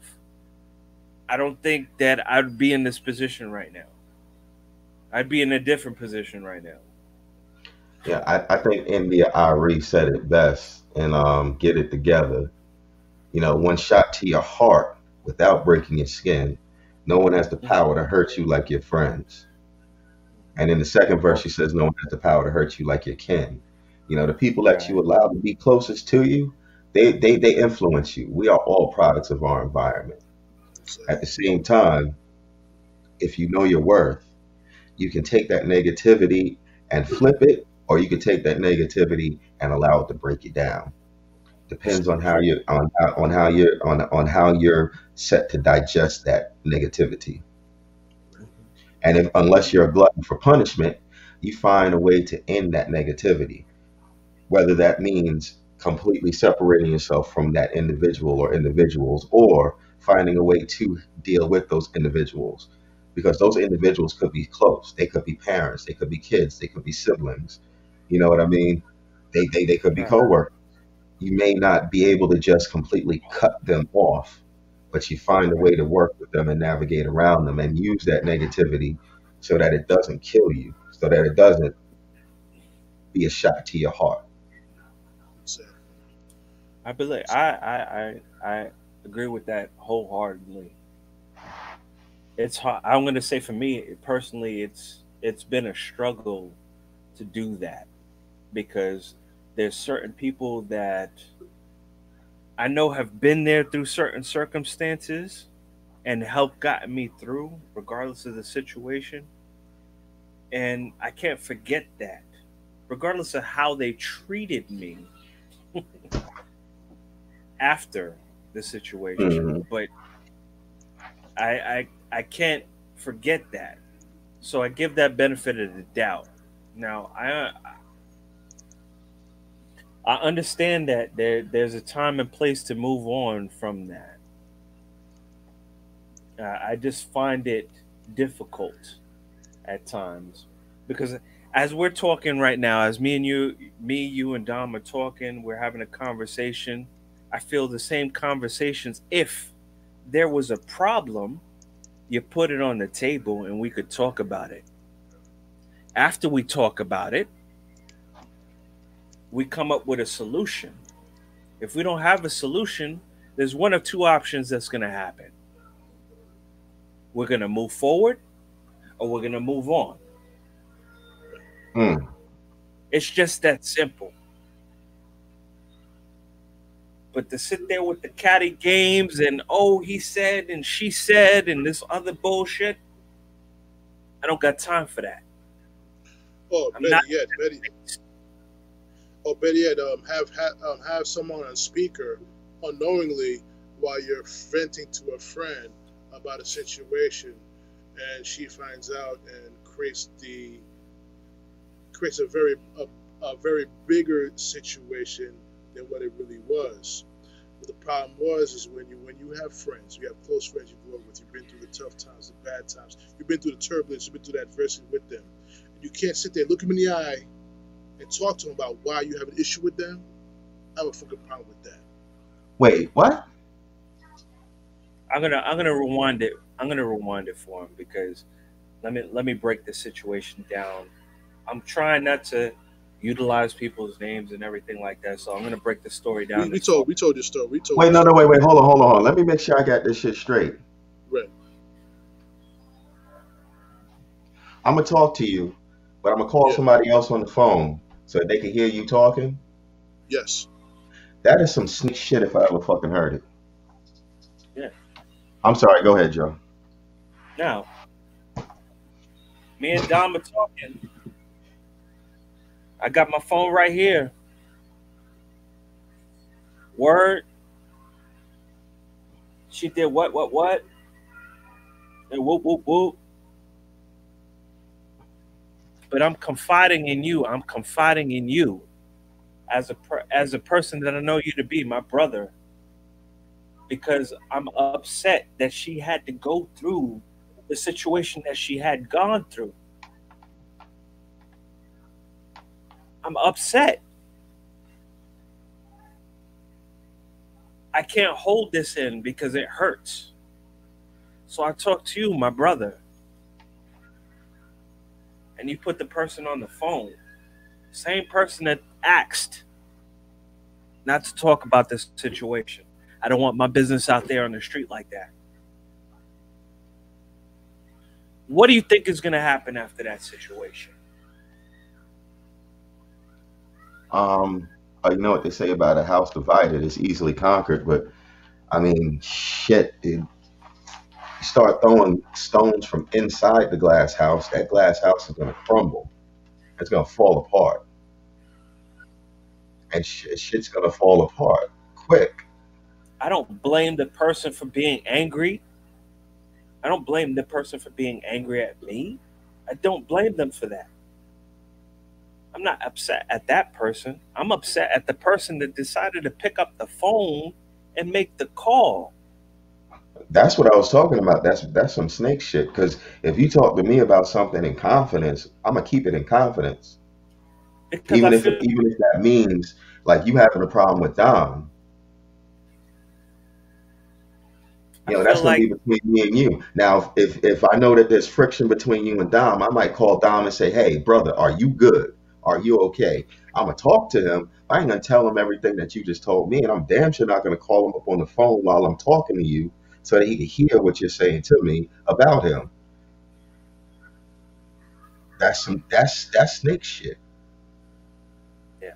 i don't think that i'd be in this position right now i'd be in a different position right now Yeah, I, I think India Arie said it best and um, get it together. You know, one shot to your heart without breaking your skin. No one has the power to hurt you like your friends. And in the second verse, she says, No one has the power to hurt you like your kin. You know, the people that you allow to be closest to you, they, they, they influence you. We are all products of our environment. At the same time, if you know your worth, you can take that negativity and flip it, or you can take that negativity and allow it to break you down. Depends on how you on on how you're on on how you're set to digest that negativity. And if unless you're a glutton for punishment, you find a way to end that negativity. Whether that means completely separating yourself from that individual or individuals, or finding a way to deal with those individuals because those individuals could be close. They could be parents, they could be kids, they could be siblings. You know what I mean? They they, they could be coworkers. You may not be able to just completely cut them off, but you find a way to work with them and navigate around them and use that negativity so that it doesn't kill you, so that it doesn't be a shot to your heart. I believe I I I, I agree with that wholeheartedly. It's hard. I'm going to say for me personally, it's it's been a struggle to do that because there's certain people that I know have been there through certain circumstances and helped gotten me through, regardless of the situation. And I can't forget that, regardless of how they treated me after the situation. Mm-hmm. But I, I I can't forget that. So I give that benefit of the doubt. Now I I understand that there there's a time and place to move on from that. Uh, I just find it difficult at times because as we're talking right now, as me and you, me, you and Dom are talking, we're having a conversation. I feel the same conversations. If there was a problem, you put it on the table and we could talk about it. After we talk about it, we come up with a solution. If we don't have a solution, there's one of two options that's going to happen. We're going to move forward or we're going to move on. Mm. It's just that simple. But to sit there with the catty games and oh, he said and she said and this other bullshit, I don't got time for that. Oh, I'm better yet, better, or better yet, um, have have, um, have someone on speaker unknowingly while you're venting to a friend about a situation, and she finds out and creates the creates a very a, a very bigger situation than what it really was. But the problem was is when you when you have friends, you have close friends you grew up with, you've been through the tough times, the bad times, you've been through the turbulence, you've been through the adversity with them. And you can't sit there, look them in the eye, and talk to them about why you have an issue with them. I have a fucking problem with that. Wait, what? I'm gonna I'm gonna rewind it. I'm gonna rewind it for him because let me let me break the situation down. I'm trying not to utilize people's names and everything like that. So I'm gonna break the story down. We, we told we told your story. We told. Wait, no, no, wait, wait, hold on, hold on, hold on. Let me make sure I got this shit straight. Right. I'm gonna talk to you, but I'm gonna call yeah. somebody else on the phone so they can hear you talking. Yes. That is some sneak shit if I ever fucking heard it. Yeah. I'm sorry. Go ahead, Joe. Now, me and Dom are talking I got my phone right here. Word. She did what, what, what? And whoop, whoop, whoop. But I'm confiding in you. I'm confiding in you as a per, as a person that I know you to be, my brother, because I'm upset that she had to go through the situation that she had gone through. I'm upset. I can't hold this in because it hurts. So I talk to you, my brother. And you put the person on the phone. Same person that asked not to talk about this situation. I don't want my business out there on the street like that. What do you think is going to happen after that situation? Um, uh, you know what they say about a house divided is easily conquered, but I mean, shit, dude. You start throwing stones from inside the glass house, that glass house is going to crumble. It's going to fall apart. And sh- shit's going to fall apart quick. I don't blame the person for being angry. I don't blame the person for being angry at me. I don't blame them for that. I'm not upset at that person. I'm upset at the person that decided to pick up the phone and make the call. That's what I was talking about. That's that's some snake shit. Because if you talk to me about something in confidence, I'm gonna keep it in confidence, Because even I if feel even if that means like you having a problem with Dom. You know, that's gonna be between me and you. Now, if if I know that there's friction between you and Dom, I might call Dom and say, "Hey, brother, are you good? Are you okay?" I'm gonna talk to him. I ain't gonna tell him everything that you just told me, and I'm damn sure not gonna call him up on the phone while I'm talking to you so that he can hear what you're saying to me about him. That's some that's that's snake shit. yeah,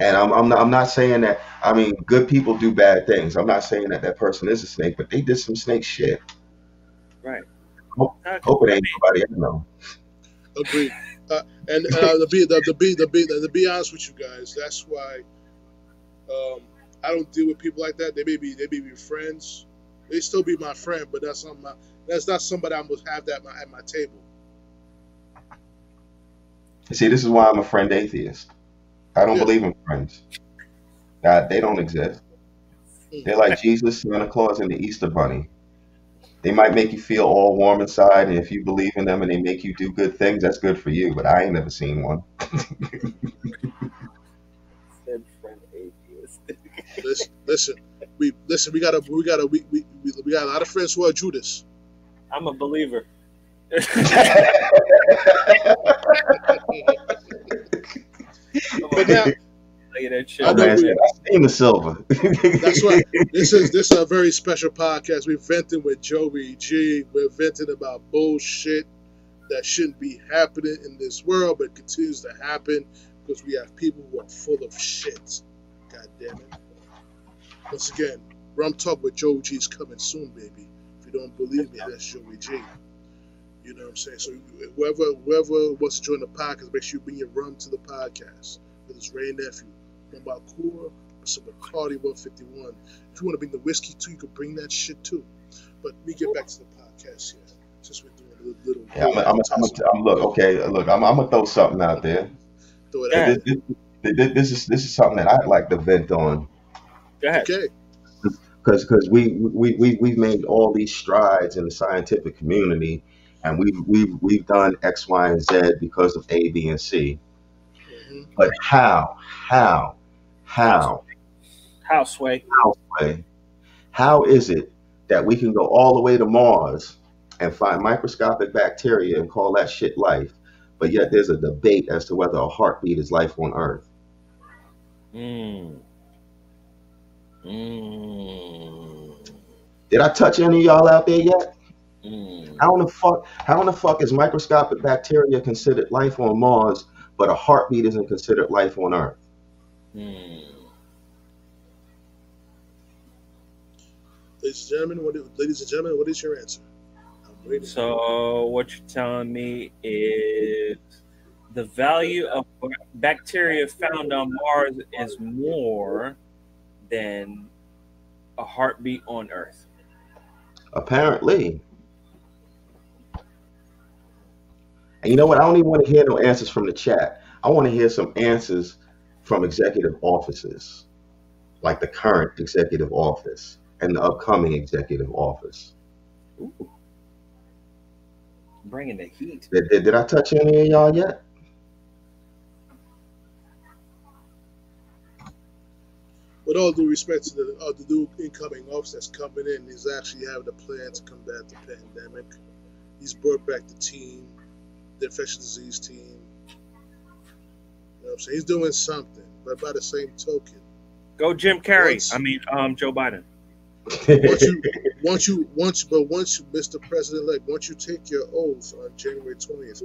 And I'm I'm not, I'm not saying that. I mean, good people do bad things. I'm not saying that that person is a snake, but they did some snake shit. right. Hope, hope it ain't mean, nobody I know. Agreed. Uh, and uh, to be the, the be the be to be honest with you guys, that's why um, I don't deal with people like that. They may be they may be friends. They still be my friend, but that's not my that's not somebody I'm gonna have that at my, at my table. See, this is why I'm a friend atheist. I don't Yeah. believe in friends. God, they don't exist. Hmm. They're like Jesus, Santa Claus, and the Easter Bunny. They might make you feel all warm inside, and if you believe in them and they make you do good things, that's good for you. But I ain't never seen one. Listen, listen, we listen. We got a we got a we, we, we we got a lot of friends who are Judas. I'm a believer. But now Look at that shit. I know we- said, I seen the silver. That's why this is this is a very special podcast. We're venting with Joey G. We're venting about bullshit that shouldn't be happening in this world, but continues to happen because we have people who are full of shit. God damn it. Once again, Rum Talk with Joey G is coming soon, baby. If you don't believe me, that's Joey G. You know what I'm saying? So whoever whoever wants to join the podcast, make sure you bring your rum to the podcast. Whether it's Wray Nephew, Barbancourt, or some Bacardi 151. If you want to bring the whiskey too, you can bring that shit too. But we get back to the podcast here. Since we're doing a little, little Yeah, I'm, I'm, I'm, I'm, look, okay, look, I'm, I'm gonna throw something out there. throw it out. This, this, this, this is this is something that I'd like to vent on Go ahead. Okay. because because we we we we've made all these strides in the scientific community, and we've we've we've done X, Y, and Z because of A, B, and C. hmm But how, how, how, Houseway. how, way, how is it that we can go all the way to Mars and find microscopic bacteria and call that shit life, but yet there's a debate as to whether a heartbeat is life on Earth? Mm. Mm. Did I touch any of y'all out there yet? Mm. How in the fuck? How in the fuck is microscopic bacteria considered life on Mars, but a heartbeat isn't considered life on Earth? Mm. Ladies and gentlemen, what, ladies and gentlemen, what is your answer? So what you're telling me is the value of bacteria found on Mars is more than a heartbeat on Earth. Apparently. And you know what? I don't even want to hear no answers from the chat. I want to hear some answers from executive offices, like the current executive office and the upcoming executive office. Ooh. Bringing the heat. Did, did, did I touch any of y'all yet? With all due respect to the, uh, the new incoming officer that's coming in, he's actually having a plan to combat the pandemic. He's brought back the team, the infectious disease team. You know what I'm saying? He's doing something. But by the same token, Go Jim Carrey. Once- I mean, um, Joe Biden. once you once you once but once you Mr. President elect, once you take your oath on January twentieth,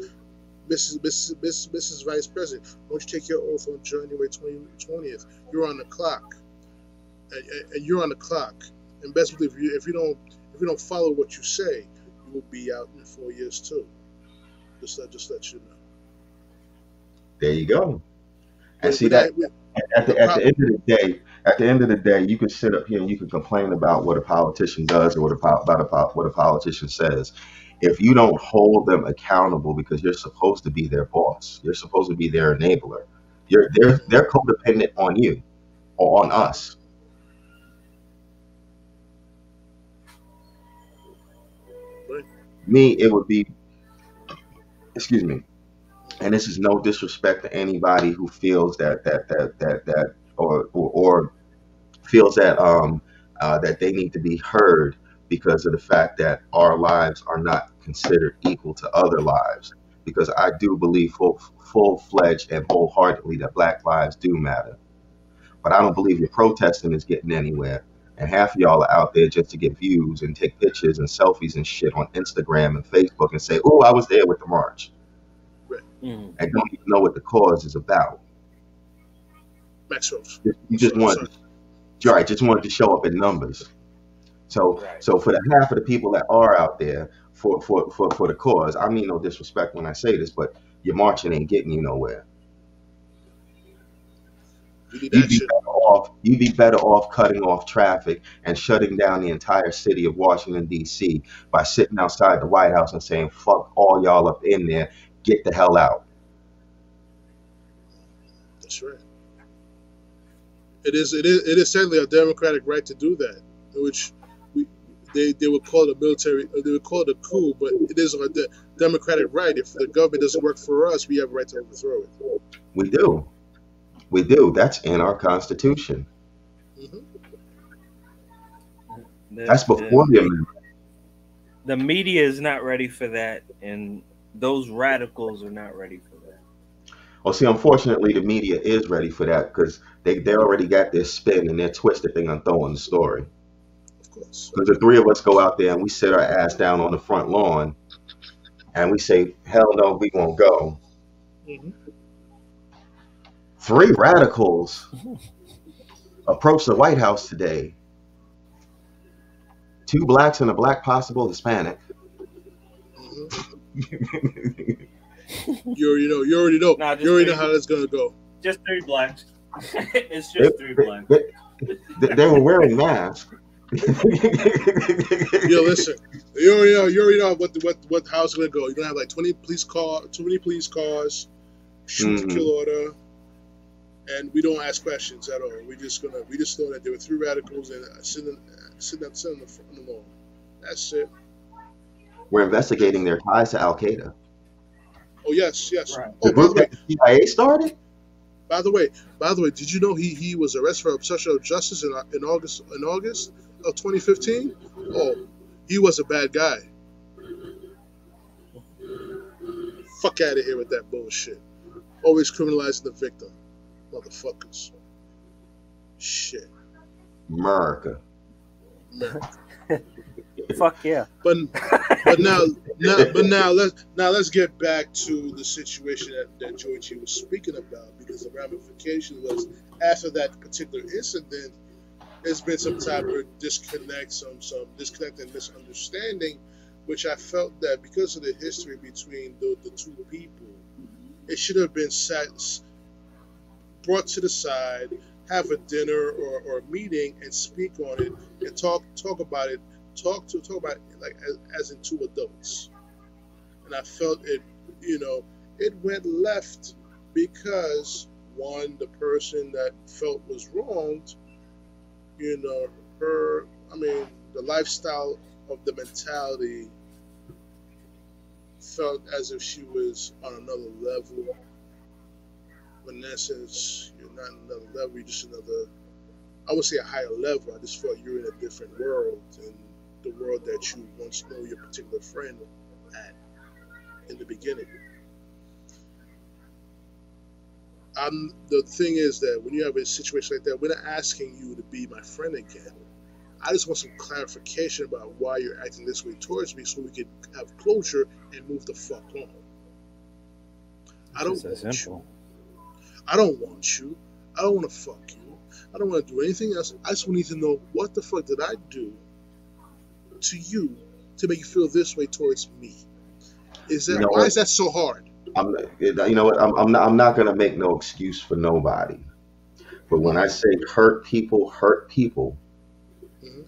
Mrs. Mrs. Mrs. Mrs. Vice President, once you take your oath on January twentieth, you're on the clock, and, you're on the clock. And best believe if you if you don't if you don't follow what you say, you will be out in four years too. Just let just let you know. there you go. And see that at the, at the end of the day, at the end of the day, you can sit up here and you can complain about what a politician does or what a, about a, what a politician says. if you don't hold them accountable because you're supposed to be their boss, you're supposed to be their enabler. You're they're they're codependent on you or on us. Me, it would be excuse me. And this is no disrespect to anybody who feels that that that that that or or, or feels that um uh, that they need to be heard because of the fact that our lives are not considered equal to other lives. Because I do believe full full fledged and wholeheartedly that Black lives do matter. But I don't believe your protesting is getting anywhere. And half of y'all are out there just to get views and take pictures and selfies and shit on Instagram and Facebook and say, "Oh, I was there with the march," Mm. and don't even know what the cause is about. Maxwell. You just Sorry, want, right? Just wanted to show up in numbers. So, Right. so for the half of the people that are out there for for for, for the cause, I mean no disrespect when I say this, but your marching ain't getting you nowhere. You'd be better off. You'd be better off cutting off traffic and shutting down the entire city of Washington D.C. by sitting outside the White House and saying "fuck all y'all up in there, get the hell out." That's right. It is. It is. It is certainly a democratic right to do that, which we they, they would call it a military. Uh, they would call it a coup, but it is a de- democratic right. If the government doesn't work for us, we have a right to overthrow it. We do, we do. That's in our Constitution. hmm The, That's before the, the amendment. the media is not ready for that, and those radicals are not ready for that. Well, see, unfortunately, the media is ready for that because they, they already got their spin and their twist that they're going to throw on the story. Of course. Because the three of us go out there and we sit our ass down on the front lawn and we say, hell no, we won't go. hmm Three radicals approached the White House today. Two blacks and a black possible Hispanic. You already know. You already know. Nah, you already three. know how that's gonna go. Just three blacks. it's They, just three blacks. they- they- they were wearing masks. Yo, listen. You already know. You already know what the, what what how it's gonna go. You're gonna have like 20 police car, too many police cars, shoot Mhm. to kill order, and we don't ask questions at all. We just gonna we just know that there were three radicals and uh, sitting sitting at sitting on the front of the lawn. That's it. We're investigating their ties to Al Qaeda. Oh yes, yes. Right. Oh, The by the group way, that the CIA started? by the way, by the way, did you know he he was arrested for obstruction of justice in in August in August of 2015? Oh, he was a bad guy. Fuck out of here with that bullshit. Always criminalizing the victim, motherfuckers. Shit. America. America. Fuck yeah. But but now, now but now let's now let's get back to the situation that, that Georgie was speaking about because the ramification was after that particular incident, there's been some type of disconnect, some some disconnect and misunderstanding, which I felt that because of the history between the, the two people, it should have been sat brought to the side, have a dinner or, or a meeting and speak on it and talk talk about it talk to talk about it like as, as in two adults. And i felt it you know it went left because one the person that felt was wronged you know her i mean the lifestyle of the mentality felt as if she was on another level in essence you're not another level you're just another i would say a higher level i just felt you're in a different world and the world that you once know your particular friend at in the beginning. Um, the thing is that when you have a situation like that, we're not asking you to be my friend again. I just want some clarification about why you're acting this way towards me so we can have closure and move the fuck on. I don't that want you. I don't want you. I don't want to fuck you. I don't want to do anything else. I just need to know what the fuck did I do to you to make you feel this way towards me? Is that You know why what? is that so hard? I'm, you know what? I'm, I'm not. I'm not gonna make no excuse for nobody. But when I say hurt people, hurt people, Mhm.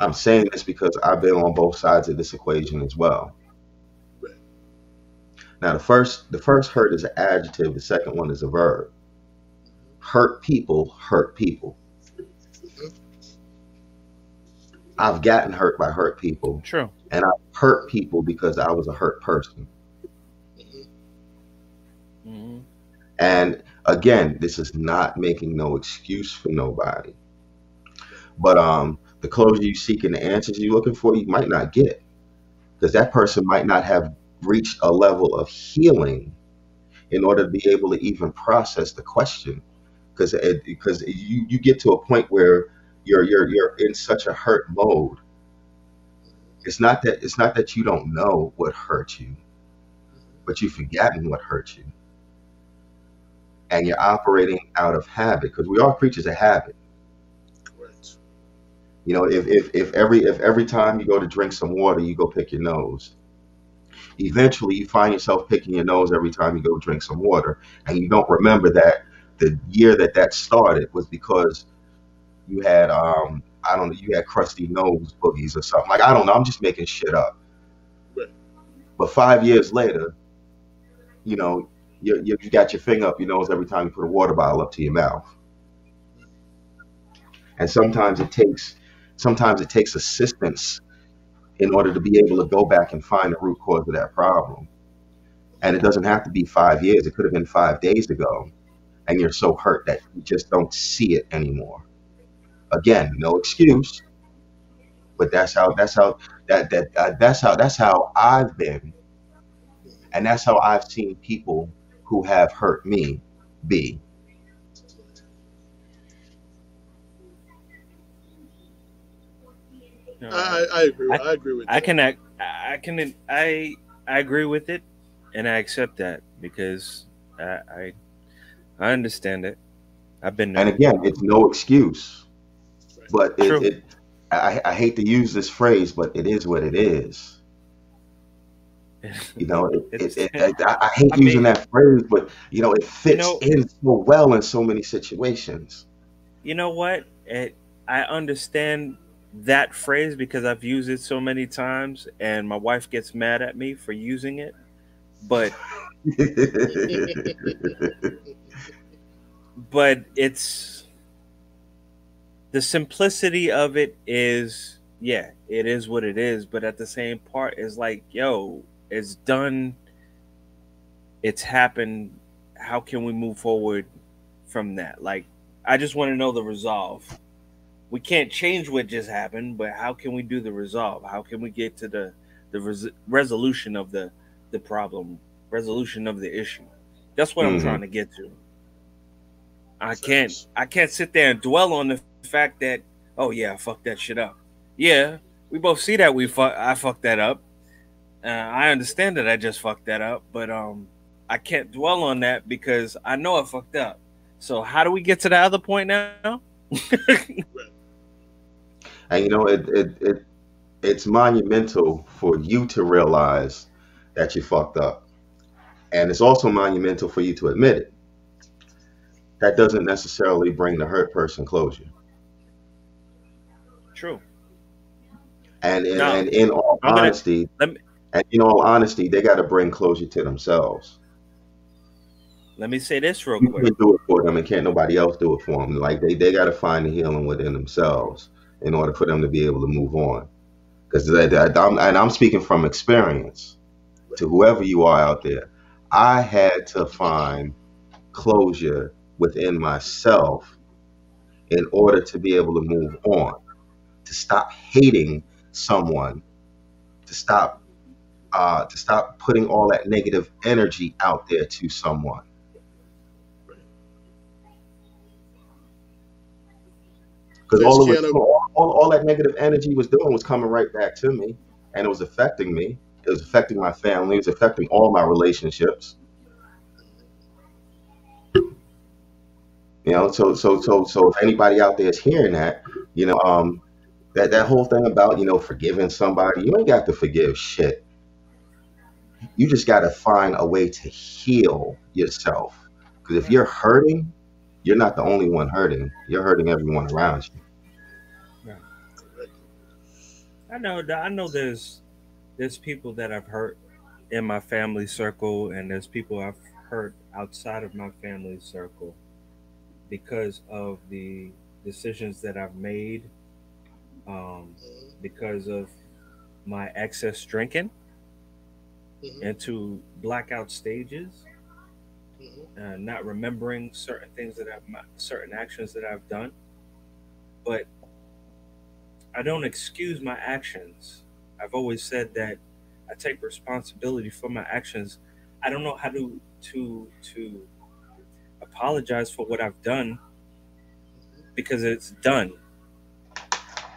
I'm saying this because I've been on both sides of this equation as well. Now the first the first hurt is an adjective, the second one is a verb. Hurt people hurt people. I've gotten hurt by hurt people, True. and I've hurt people because I was a hurt person. Mhm. hmm And again, this is not making no excuse for nobody. But um, the closure you seek and the answers you're looking for, you might not get because that person might not have reached a level of healing in order to be able to even process the question. Because because you, you get to a point where you're you're you're in such a hurt mode. It's not that it's not that you don't know what hurt you, but you've forgotten what hurt you and you're operating out of habit because we are creatures of habit. Correct. You know, if, if if every if every time you go to drink some water, you go pick your nose. Eventually, you find yourself picking your nose every time you go drink some water, and you don't remember that the year that that started was because you had um I don't know you had crusty nose boogies or something like I don't know I'm just making shit up. But five years later, you know, you, you, you got your finger up your nose every time you put a water bottle up to your mouth. And sometimes it takes sometimes it takes assistance in order to be able to go back and find the root cause of that problem. And it doesn't have to be five years. It could have been five days ago. And you're so hurt that you just don't see it anymore. Again, no excuse. But that's how that's how that that uh, that's how that's how I've been, and that's how I've seen people who have hurt me be. I, I agree. I- I, agree with I that. can act, I can I I agree with it, and I accept that because I I, I understand it. I've been And again, it's no excuse. But it, True. it I, I hate to use this phrase, but it is what it is. You know, it, it, It's- it, I, I hate I mean- using that phrase, but you know, it fits know- in so well in so many situations. you know what? It, I understand that phrase because I've used it so many times, and my wife gets mad at me for using it. But but it's the simplicity of it is yeah it is what it is but at the same part is like yo it's done it's happened how can we move forward from that like i just want to know the resolve we can't change what just happened but how can we do the resolve how can we get to the the res- resolution of the the problem resolution of the issue that's what i'm Mhm. trying to get to I can't I can't sit there and dwell on the fact that oh yeah I fucked that shit up. Yeah, we both see that we fuck I fucked that up. Uh, I understand that I just fucked that up, but um I can't dwell on that because I know I fucked up. So how do we get to the other point now? And you know, it, it it it's monumental for you to realize that you fucked up. And it's also monumental for you to admit it. That doesn't necessarily bring the hurt person closure. True. And in, No. and in all I'm gonna- honesty, let me- and in all honesty, they got to bring closure to themselves. Let me say this real You quick. do it for them, and can't nobody else do it for them. Like they, they got to find the healing within themselves in order for them to be able to move on. Because I'm, and I'm speaking from experience to whoever you are out there. I had to find closure within myself in order to be able to move on, to stop hating someone, to stop uh, to stop putting all that negative energy out there to someone. Because all, all, all, all that negative energy was doing was coming right back to me, and it was affecting me. It was affecting my family. It was affecting all my relationships. You know, so so so so if anybody out there is hearing that, you know, um, that that whole thing about you know forgiving somebody, you ain't got to forgive shit. You just got to find a way to heal yourself. Because if you're hurting, you're not the only one hurting. You're hurting everyone around you. I know. I know. There's there's people that I've hurt in my family circle, and there's people I've hurt outside of my family circle because of the decisions that I've made, um, because of my excess drinking Mhm. into blackout stages, Mhm. uh, not remembering certain things that I've, certain actions that I've done. But I don't excuse my actions. I've always said that I take responsibility for my actions. I don't know how to to to apologize for what I've done because it's done.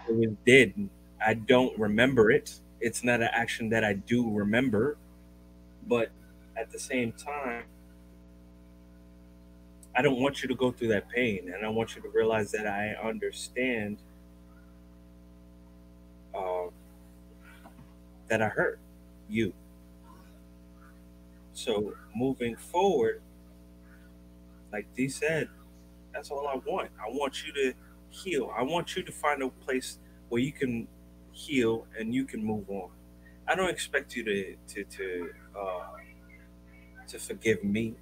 It was did. I don't remember it. It's not an action that I do remember, but at the same time, I don't want you to go through that pain, and I want you to realize that I understand that I hurt you. So moving forward, like Dee said, that's all I want. I want you to heal. I want you to find a place where you can heal and you can move on. I don't expect you to to to uh, to forgive me.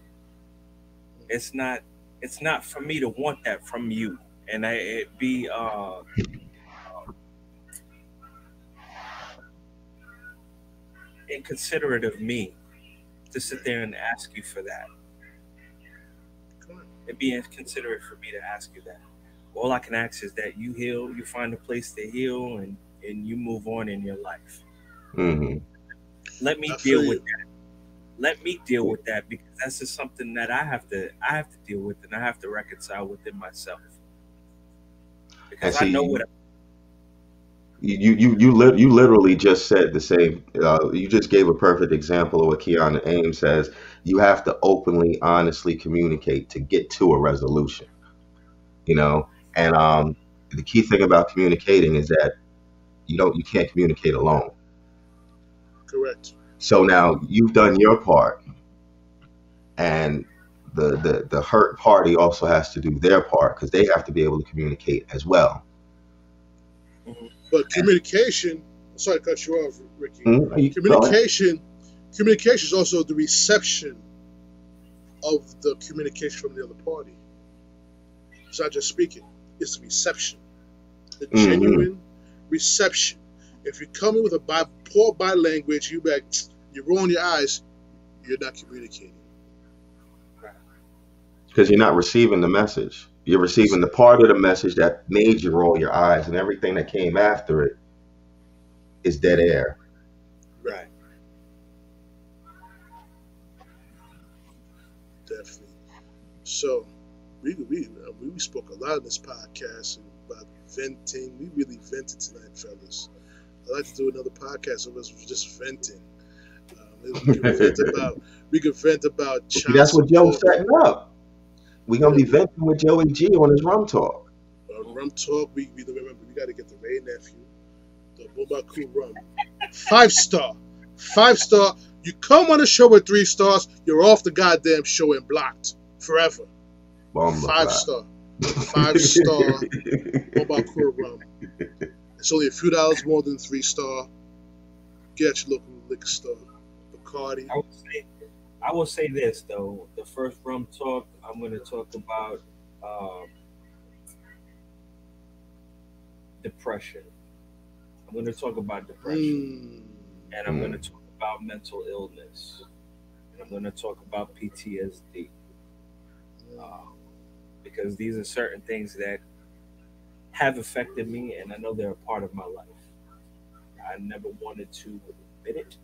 It's not it's not for me to want that from you, and I, it be uh, inconsiderate of me to sit there and ask you for that. Come. It'd be inconsiderate for me to ask you that. All I can ask is that you heal, you find a place to heal, and and you move on in your life. hmm Let me I deal with that. Let me deal with that because that's just something that I have to I have to deal with and I have to reconcile within myself. Because I see, know what You you you lit you literally just said the same. Uh, you just gave a perfect example of what Keanu Ames says. You have to openly, honestly communicate to get to a resolution. You know, and um, the key thing about communicating is that you don't you can't communicate alone. Correct. So now you've done your part, and the the the hurt party also has to do their part because they have to be able to communicate as well. But communication. Sorry to cut you off, Ricky. Mhm. Ahead. Communication. Communication is also the reception of the communication from the other party. It's not just speaking; it's the reception, the Mhm. genuine reception. If you come in with a bi- poor body language, you back, you roll your eyes, you're not communicating. because you're not receiving the message. You're receiving the part of the message that made you roll your eyes, and everything that came after it is dead air. Right. Definitely. So, we we uh, we spoke a lot in this podcast about venting. We really vented tonight, fellas. I'd like to do another podcast of us just venting. Um, we can vent about we can vent about that's what Joe's setting up. We're gonna be venting with Joey G on his rum talk. uh, rum talk. We, we remember we got to get the Wray Nephew, the Barbancourt rum, five star, five star. You come on a show with three stars, you're off the goddamn show and blocked forever. Bomb Five star, five star Barbancourt rum. It's only a few dollars more than three star. Get your local liquor store, Bacardi. I will say, I will say this though. The first rum talk, I'm going to talk about um, depression. I'm going to talk about depression, Mm, and I'm going to Mm. talk about mental illness, and I'm going to talk about PTSD um, because these are certain things that have affected me, and I know they're a part of my life. I never wanted to admit it.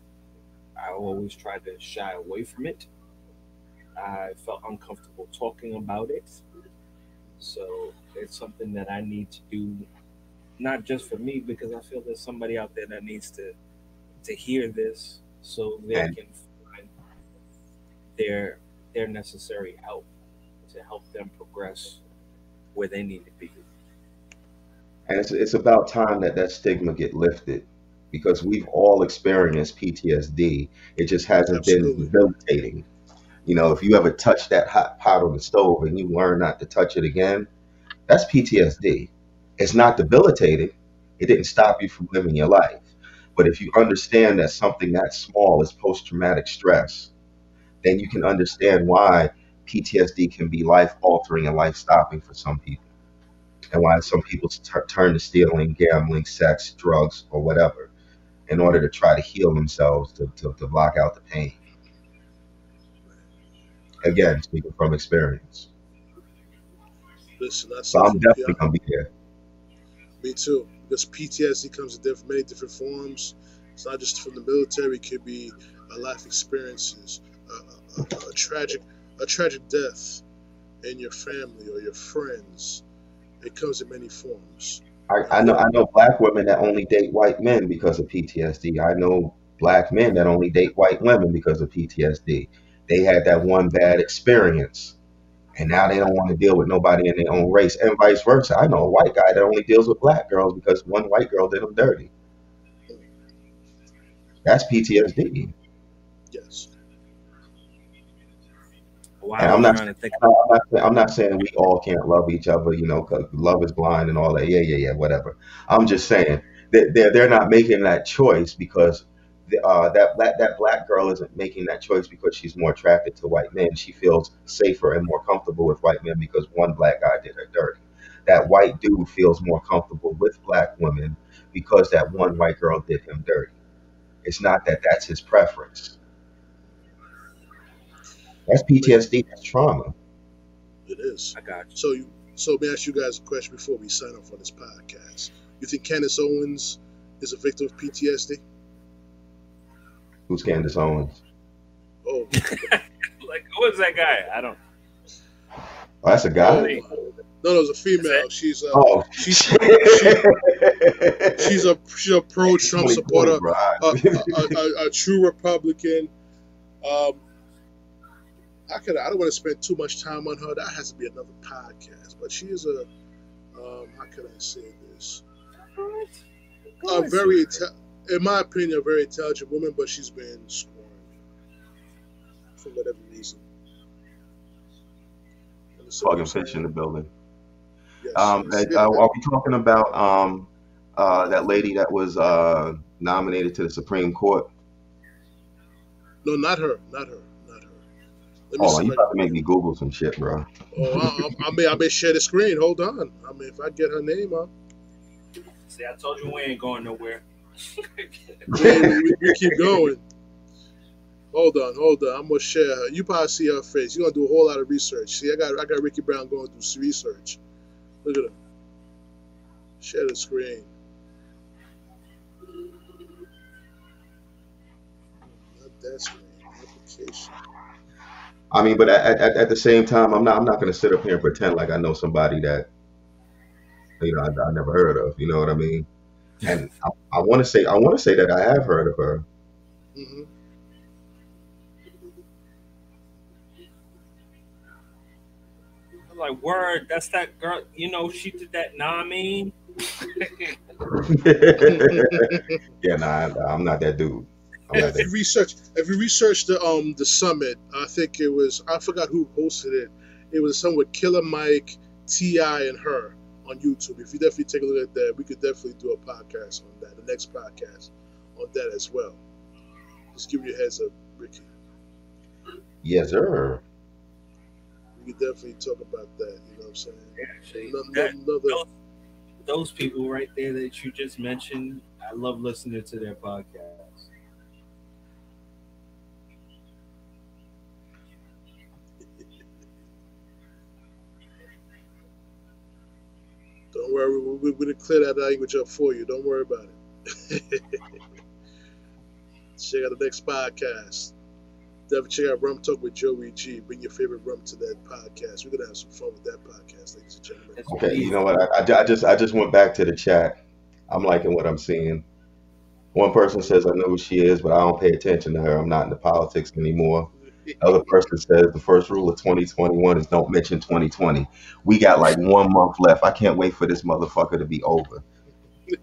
I always tried to shy away from it. I felt uncomfortable talking about it. So it's something that I need to do, not just for me, because I feel there's somebody out there that needs to to hear this, so they And- can find their their necessary help to help them progress where they need to be. And it's, it's about time that that stigma get lifted because we've all experienced PTSD. It just hasn't Absolutely. been debilitating. You know, if you ever touch that hot pot on the stove and you learn not to touch it again, that's PTSD. It's not debilitating, It didn't stop you from living your life. But if you understand that something that small is post traumatic stress, then you can understand why PTSD can be life altering and life stopping for some people. And why some people t- turn to stealing, gambling, sex, drugs, or whatever in order to try to heal themselves to, to, to block out the pain. Again, speaking from experience. Listen, that's So I'm definitely going to be there. Me too. Because PTSD comes in different, many different forms. It's not just from the military. It could be uh, life experiences, uh, a, a, a tragic, a tragic death in your family or your friends. It comes in many forms. I, I know I know black women that only date white men because of PTSD. I know black men that only date white women because of PTSD. They had that one bad experience and now they don't want to deal with nobody in their own race and vice versa. I know a white guy that only deals with black girls because one white girl did him dirty. That's PTSD. Yes. Wow, And I'm not, trying to think. I'm not, I'm not saying we all can't love each other, you know, 'cause love is blind and all that. Yeah, yeah, yeah, whatever. I'm just saying that they're, they're not making that choice because the, uh, that, that that black girl isn't making that choice because she's more attracted to white men. She feels safer and more comfortable with white men because one black guy did her dirty. That white dude feels more comfortable with black women because that one white girl did him dirty. It's not that that's his preference. That's PTSD. That's trauma. It is. I got you. So, you, so let me ask you guys a question before we sign off on this podcast. You think Candace Owens is a victim of PTSD? Who's Candace Owens? Oh, Like, who is that guy? I don't. Oh, that's a guy. No, no, it's a female. She's a, Oh, she's shit. she's a she's a pro Trump supporter, bro. a, a, a, a true Republican. Um, I could I don't want to spend too much time on her. That has to be another podcast. But she is a um, how can I say this? A very, in my opinion, a very intelligent woman, but she's been scorned for whatever reason. And so- Fucking fish in the building. Yes, Um, yes, and, yeah. uh, are we talking about um, uh, that lady that was uh, nominated to the Supreme Court? no, not her, not her. Let me Oh, see you if about to make me Google some shit, bro. Oh, I, I, I may I may share the screen. Hold on. I mean, if I get her name up, See, I told you we ain't going nowhere. we, we, we keep going. Hold on, hold on. I'm gonna share her. You probably see her face. You're gonna do a whole lot of research. See, I got I got Ricky Brown going through some research. Look at her. Share the screen. Not that screen. Application. I mean, but at, at, at the same time, I'm not I'm not going to sit up here and pretend like I know somebody that you know I, I never heard of. You know what I mean? And I, I want to say I want to say that I have heard of her. hmm like, word, that's that girl. You know, she did that. Nah, I mean, yeah, nah, I, I'm not that dude. I'm If you research, if you research the um the summit, I think it was I forgot who hosted it. It was someone with Killer Mike, T.I., and her on YouTube. If you definitely take a look at that, we could definitely do a podcast on that. The next podcast on that as well. Just give you a heads up, Ricky. Yes, sir. We could definitely talk about that. You know what I'm saying? actually, Another, that, another those, those people right there that you just mentioned, I love listening to their podcast. Don't worry, we, we, we're gonna clear that language up for you. Don't worry about it. check out the next podcast. Definitely check out Rum Talk with Joey G. Bring your favorite rum to that podcast. We're gonna have some fun with that podcast, ladies and gentlemen. Okay, you know what? I, I just I just went back to the chat. I'm liking what I'm seeing. One person says I know who she is, but I don't pay attention to her. I'm not into politics anymore. Other person says the first rule of 2021 is don't mention 2020. We got like one month left. I can't wait for this motherfucker to be over.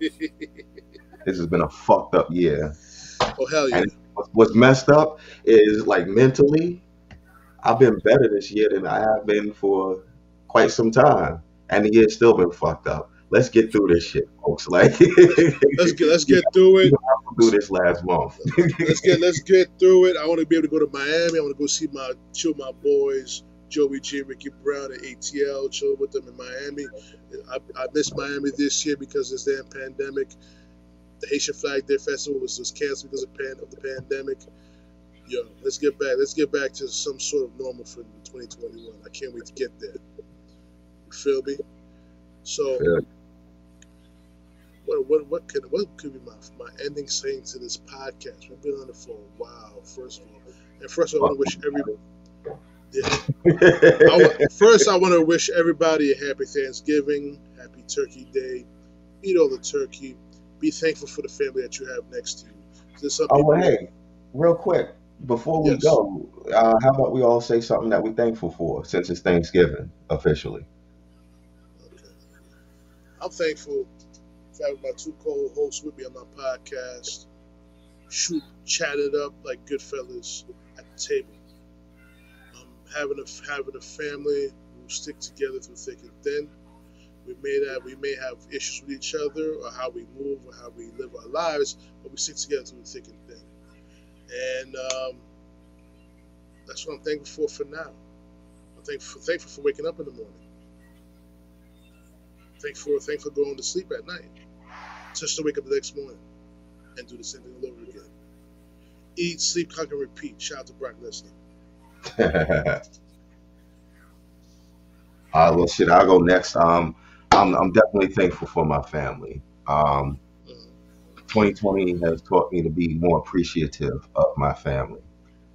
This has been a fucked up year. oh hell yeah! And what's- what's messed up is like mentally, I've been better this year than I have been for quite some time, and the year's still been fucked up. let's get through this shit, folks. Like let's get let's get through it. Do this last month. let's get let's get through it. I want to be able to go to Miami. I want to go see my chill my boys, Joey G, Ricky Brown, and ATL. Chill with them in Miami. I, I missed Miami this year because of this damn pandemic. The Haitian Flag Day Festival was, was canceled because of, pan, of the pandemic. Yo, let's get back. Let's get back to some sort of normal for 2021. I can't wait to get there. You feel me? So, Yeah. What what what could what could be my my ending saying to this podcast? We've been on it for a while. First of all, and first of all, I want to wish everybody. Yeah. I first, I want to wish everybody a happy Thanksgiving, happy Turkey Day. Eat all the turkey. Be thankful for the family that you have next to you. There's some oh people- well, hey, real quick before we Yes. go, uh, how about we all say something that we're thankful for since it's Thanksgiving officially? Okay. I'm thankful having my two co-hosts with me on my podcast. Shoot, chat it up like good fellas at the table. Um, having a having a family who stick together through thick and thin. We may have we may have issues with each other or how we move or how we live our lives, but we stick together through thick and thin. And um, that's what I'm thankful for for now. I'm thankful thankful for waking up in the morning thankful thankful for going to sleep at night, just to wake up the next morning and do the same thing all over again. Eat, sleep, conquer, repeat. Shout out to Brock Lesnar. Uh, well, shit, I'll go next. Um, I'm, I'm definitely thankful for my family. Um, Mhm. 2020 has taught me to be more appreciative of my family.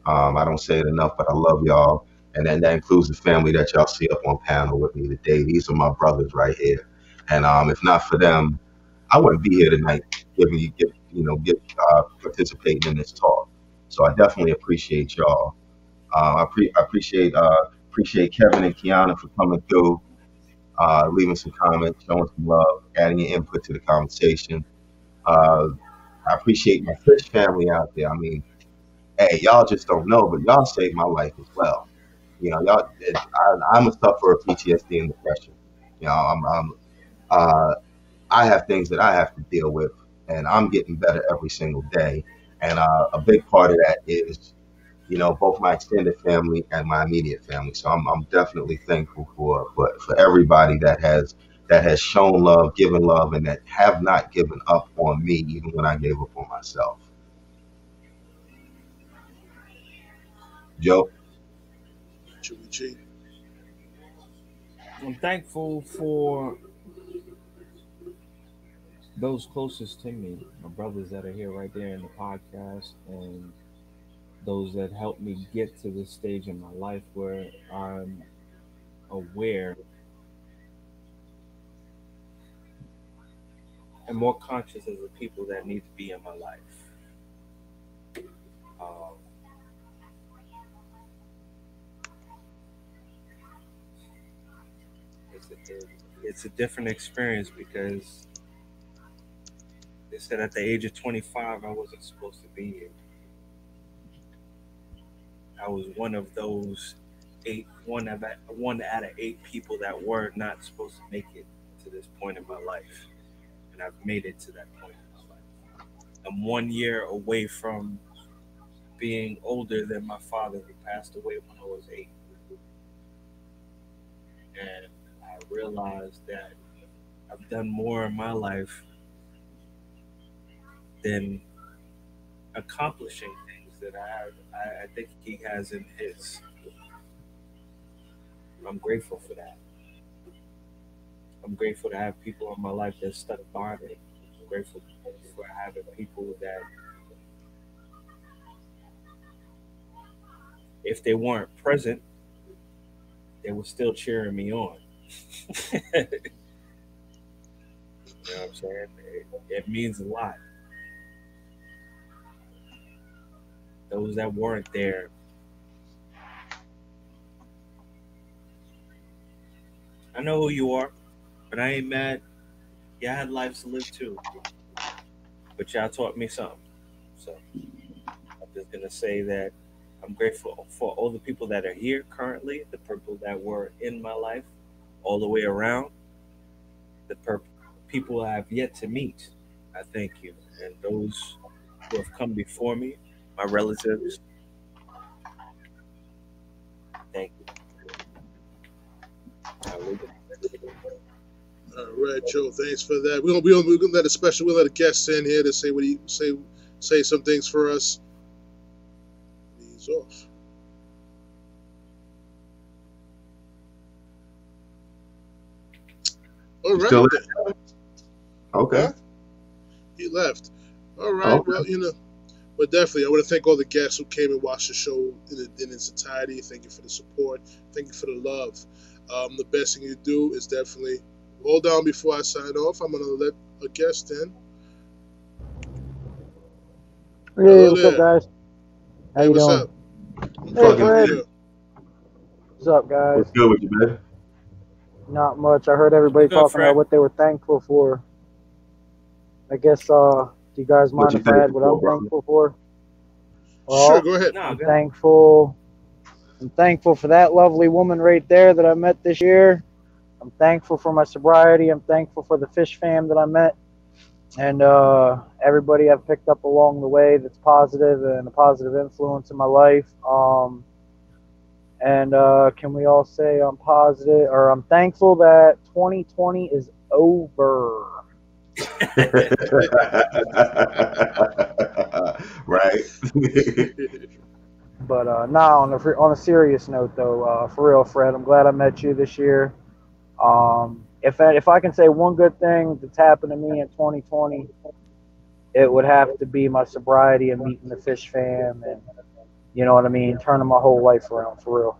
Um, I don't say it enough, but I love y'all. And then that includes the family that y'all see up on panel with me today. These are my brothers right here. And um, if not for them, I wouldn't be here tonight giving you, give, you know, uh, participating in this talk. So I definitely appreciate y'all. Uh, I, pre- I appreciate uh, appreciate Kevin and Kiana for coming through, uh, leaving some comments, showing some love, adding your input to the conversation. Uh, I appreciate my fish family out there. I mean, hey, y'all just don't know, but y'all saved my life as well. You know, y'all. It, I, I'm a sufferer of PTSD and depression. You know, I'm, I'm uh, I have things that I have to deal with, and I'm getting better every single day. And uh, a big part of that is, you know, both my extended family and my immediate family. So I'm, I'm definitely thankful for, for for everybody that has that has shown love, given love, and that have not given up on me, even when I gave up on myself. Joe. I'm thankful for those closest to me, my brothers that are here right there in the podcast, and those that helped me get to this stage in my life where I'm aware and more conscious of the people that need to be in my life. Um, it's a, it's a different experience because they said at the age of 25 I wasn't supposed to be here. I was one of those eight, one of one out of eight people that were not supposed to make it to this point in my life, and I've made it to that point in my life. I'm one year away from being older than my father, who passed away when I was eight, and I realized that I've done more in my life than accomplishing things that I. I, I think he has in his. I'm grateful for that. I'm grateful to have people in my life that stuck by me. I'm grateful for having people that, if they weren't present, they were still cheering me on. you know what I'm saying? It, it means a lot. Those that weren't there, I know who you are, but I ain't mad. Y'all had lives to live too. But y'all taught me something. So I'm just gonna say that I'm grateful for all the people that are here currently, the people that were in my life all the way around, the per- people I have yet to meet, I thank you. And those who have come before me, my relatives, thank you. All right, Joe. Thanks for that. We're gonna, we're gonna, we're gonna let a special. We'll let a guest in here to say what he say say some things for us. He's off. All right. Still. Okay. He left. All right. Okay. Well, you know, but definitely, I want to thank all the guests who came and watched the show in, in its entirety. Thank you for the support. Thank you for the love. Um, the best thing you do is definitely hold on before I sign off. I'm gonna let a guest in. Hey, Hello what's up, guys? How Hey, you what's doing? up? Hey, Fred. What's up, guys? What's good with you, man? Not much. I heard everybody What's talking Fred? about what they were thankful for. I guess, uh, do you guys What mind you if I add what I'm for, thankful for? Well, Sure, go ahead. I'm good. thankful. I'm thankful for that lovely woman right there that I met this year. I'm thankful for my sobriety. I'm thankful for the fish fam that I met, and uh, everybody I've picked up along the way that's positive and a positive influence in my life. Um, and uh, can we all say I'm positive or I'm thankful that 2020 is over. right. But uh, now on a on a serious note, though, uh, for real, Fred, I'm glad I met you this year. Um, if I, if I can say one good thing that's happened to me in 2020, it would have to be my sobriety and meeting the fish fam, and you know what I mean, turning my whole life around for real.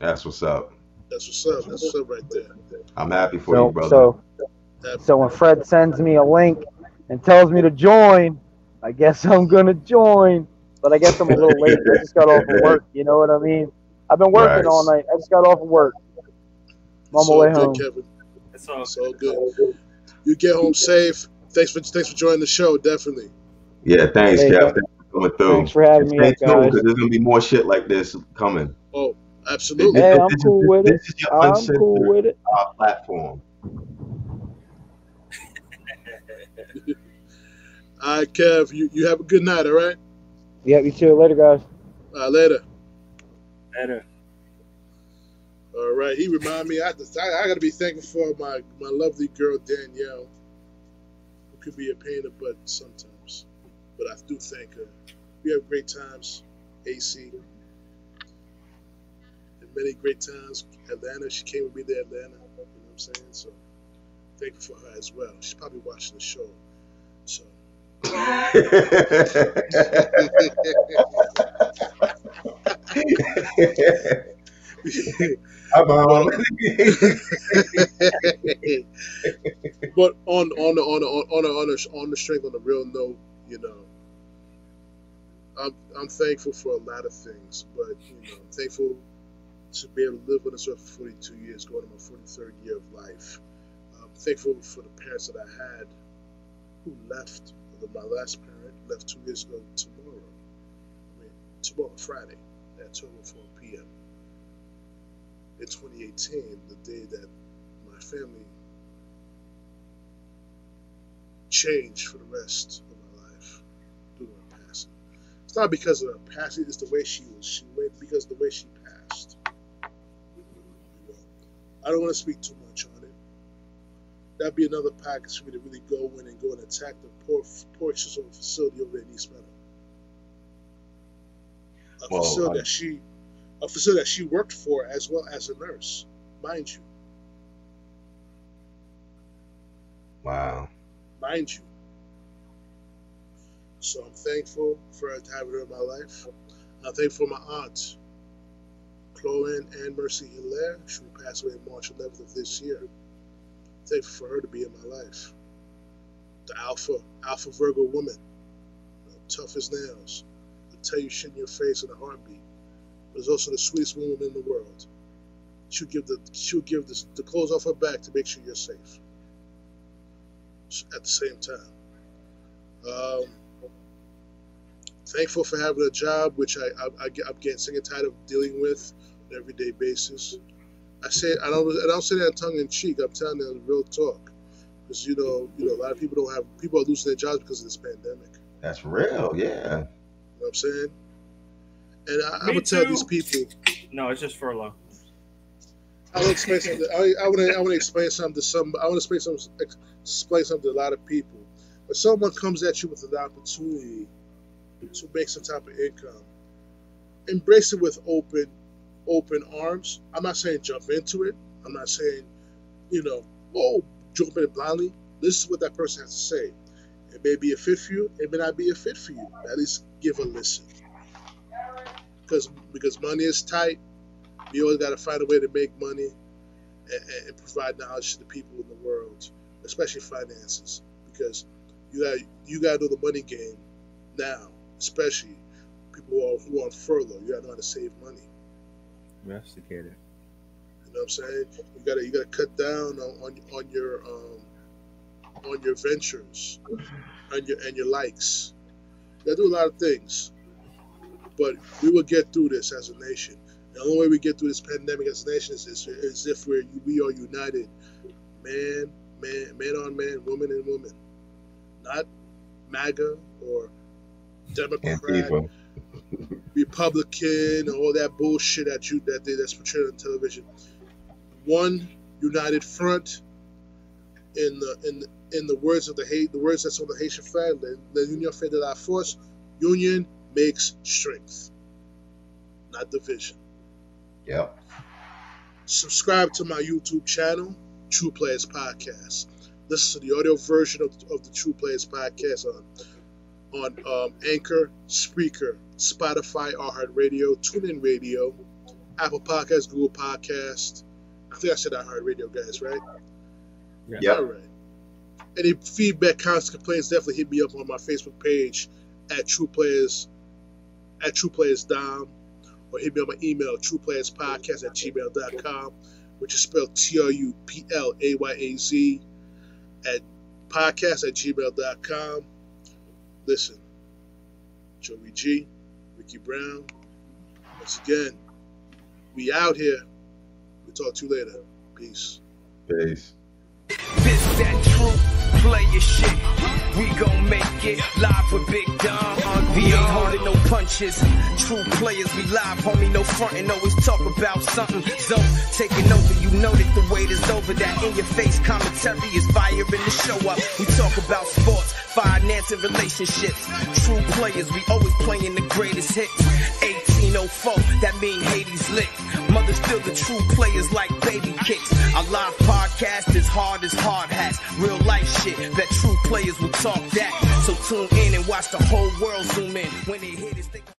That's what's up. That's what's up. That's what's up right there. I'm happy for So you, brother. so That- so when Fred sends me a link and tells me to join, I guess I'm gonna join. But I guess I'm a little late. I just got off of work. You know what I mean? I've been working Right. all night. I just got off of work. I'm on my way good, home. Kevin. It's all It's all good. You get home safe. Thanks for thanks for joining the show. Definitely. yeah, thanks, Hey, Kev. Thanks for coming through. Thanks for having me Stay up, tuned, guys. because there's gonna be more shit like this coming. Oh, absolutely. Hey, I'm cool with it. This is your I'm uncensored cool with it. uh, platform. All right, Kev. You, you have a good night. All right. Yeah, you too. Later, guys. All right, later. better. All right. He reminded me. I, I, I got to be thankful for my my lovely girl Danielle, who could be a pain in the butt sometimes, but I do thank her. We have great times. AC. And many great times. Atlanta. She came with me to Atlanta. You know what I'm saying? So thankful for her as well. She's probably watching the show. I'm but on on the on the on the on the on the strength on the real note, you know, I'm I'm thankful for a lot of things, but you know, I'm thankful to be able to live on this earth for 42 years, going to my 43rd year of life. I'm thankful for the parents that I had who left. My last parent left two years ago tomorrow. I mean, tomorrow, Friday, at 12:04 p.m. In 2018, the day that my family changed for the rest of my life due to her passing. It's not because of her passing; it's the way she was. She went because the way she passed. I don't want to speak too much. That'd be another package for me to really go in and go and attack the poor portions of a facility over there in East Meadow. A Well, facility I- that she, a facility that she worked for as well as a nurse, mind you. Wow. mind you. So I'm thankful for having her in my life. I'm thankful for my aunt, Chloe and Mercy Hilaire. She will pass away March 11th of this year. Thankful for her to be in my life. The alpha, alpha Virgo woman, tough as nails, will tell you shit in your face in a heartbeat. But is also the sweetest woman in the world. She'll give the she'll give the, the clothes off her back to make sure you're safe at the same time. Um, thankful for having a job, which I, I, I I'm getting sick and tired of dealing with on an everyday basis. I say I don't I don't say that tongue in cheek. I'm telling you real talk. because you know, you know, a lot of people don't have people are losing their jobs because of this pandemic. That's real, yeah. You know what I'm saying? And I, I'm Me gonna tell these people. No, it's just furlough. I want to explain something. I, I want to. I want to explain something to some. I want to explain something. Explain something to a lot of people. When someone comes at you with an opportunity to make some type of income, embrace it with open, open arms. I'm not saying jump into it. I'm not saying, you know, oh, jump in blindly. Listen to what that person has to say. It may be a fit for you. It may not be a fit for you. At least give a listen. Because because money is tight. We always got to find a way to make money and, and provide knowledge to the people in the world, especially finances. Because you got you got to know the money game now, especially people who are, who are on furlough. You got to know how to save money. Investigated. You know what I'm saying? You gotta you gotta cut down on on, on your um, on your ventures, on your and your likes. You gotta do a lot of things, but we will get through this as a nation. The only way we get through this pandemic as a nation is, is, is if we're we are united, man, man, man on man, woman and woman, not MAGA or Democrat. Antifa. Republican, all that bullshit that you that they, that's portrayed on television. One united front. In the in in the words of the hate, the words that's on the Haitian flag, the union fait de la force. Union makes strength, not division. Yep. Subscribe to my YouTube channel, True Players Podcast. Listen to the audio version of, of the True Players Podcast on on um, Anchor, Spreaker, Spotify, iHeartRadio, TuneIn Radio, Apple Podcasts, Google Podcast. I think I said iHeartRadio, guys, right? Yep. All right. Any feedback, comments, complaints, definitely hit me up on my Facebook page at True Players at True Players Dom or hit me on my email, trueplayerspodcast at gmail.com, which is spelled T R U P L A Y A Z at podcast at gmail.com. Listen, Joey G, Ricky Brown, once again, we out here. We'll talk to you later. Peace. Peace. This that true player shit. We gon' make it live with Big Dom. Uh, we ain't holding no punches. True players, we live, homie. No frontin', always talk about something. So taking over, you know that the wait is over. That in your face commentary is fire in the show up. We talk about sports, finance, and relationships. True players, we always playing the greatest hits. 1804, that mean Haiti's lit. Mother still the true players like baby kicks. Our live podcast is hard as hard hats. Real life shit that true players will talk that. So tune in and watch the whole world zoom in when they hit it.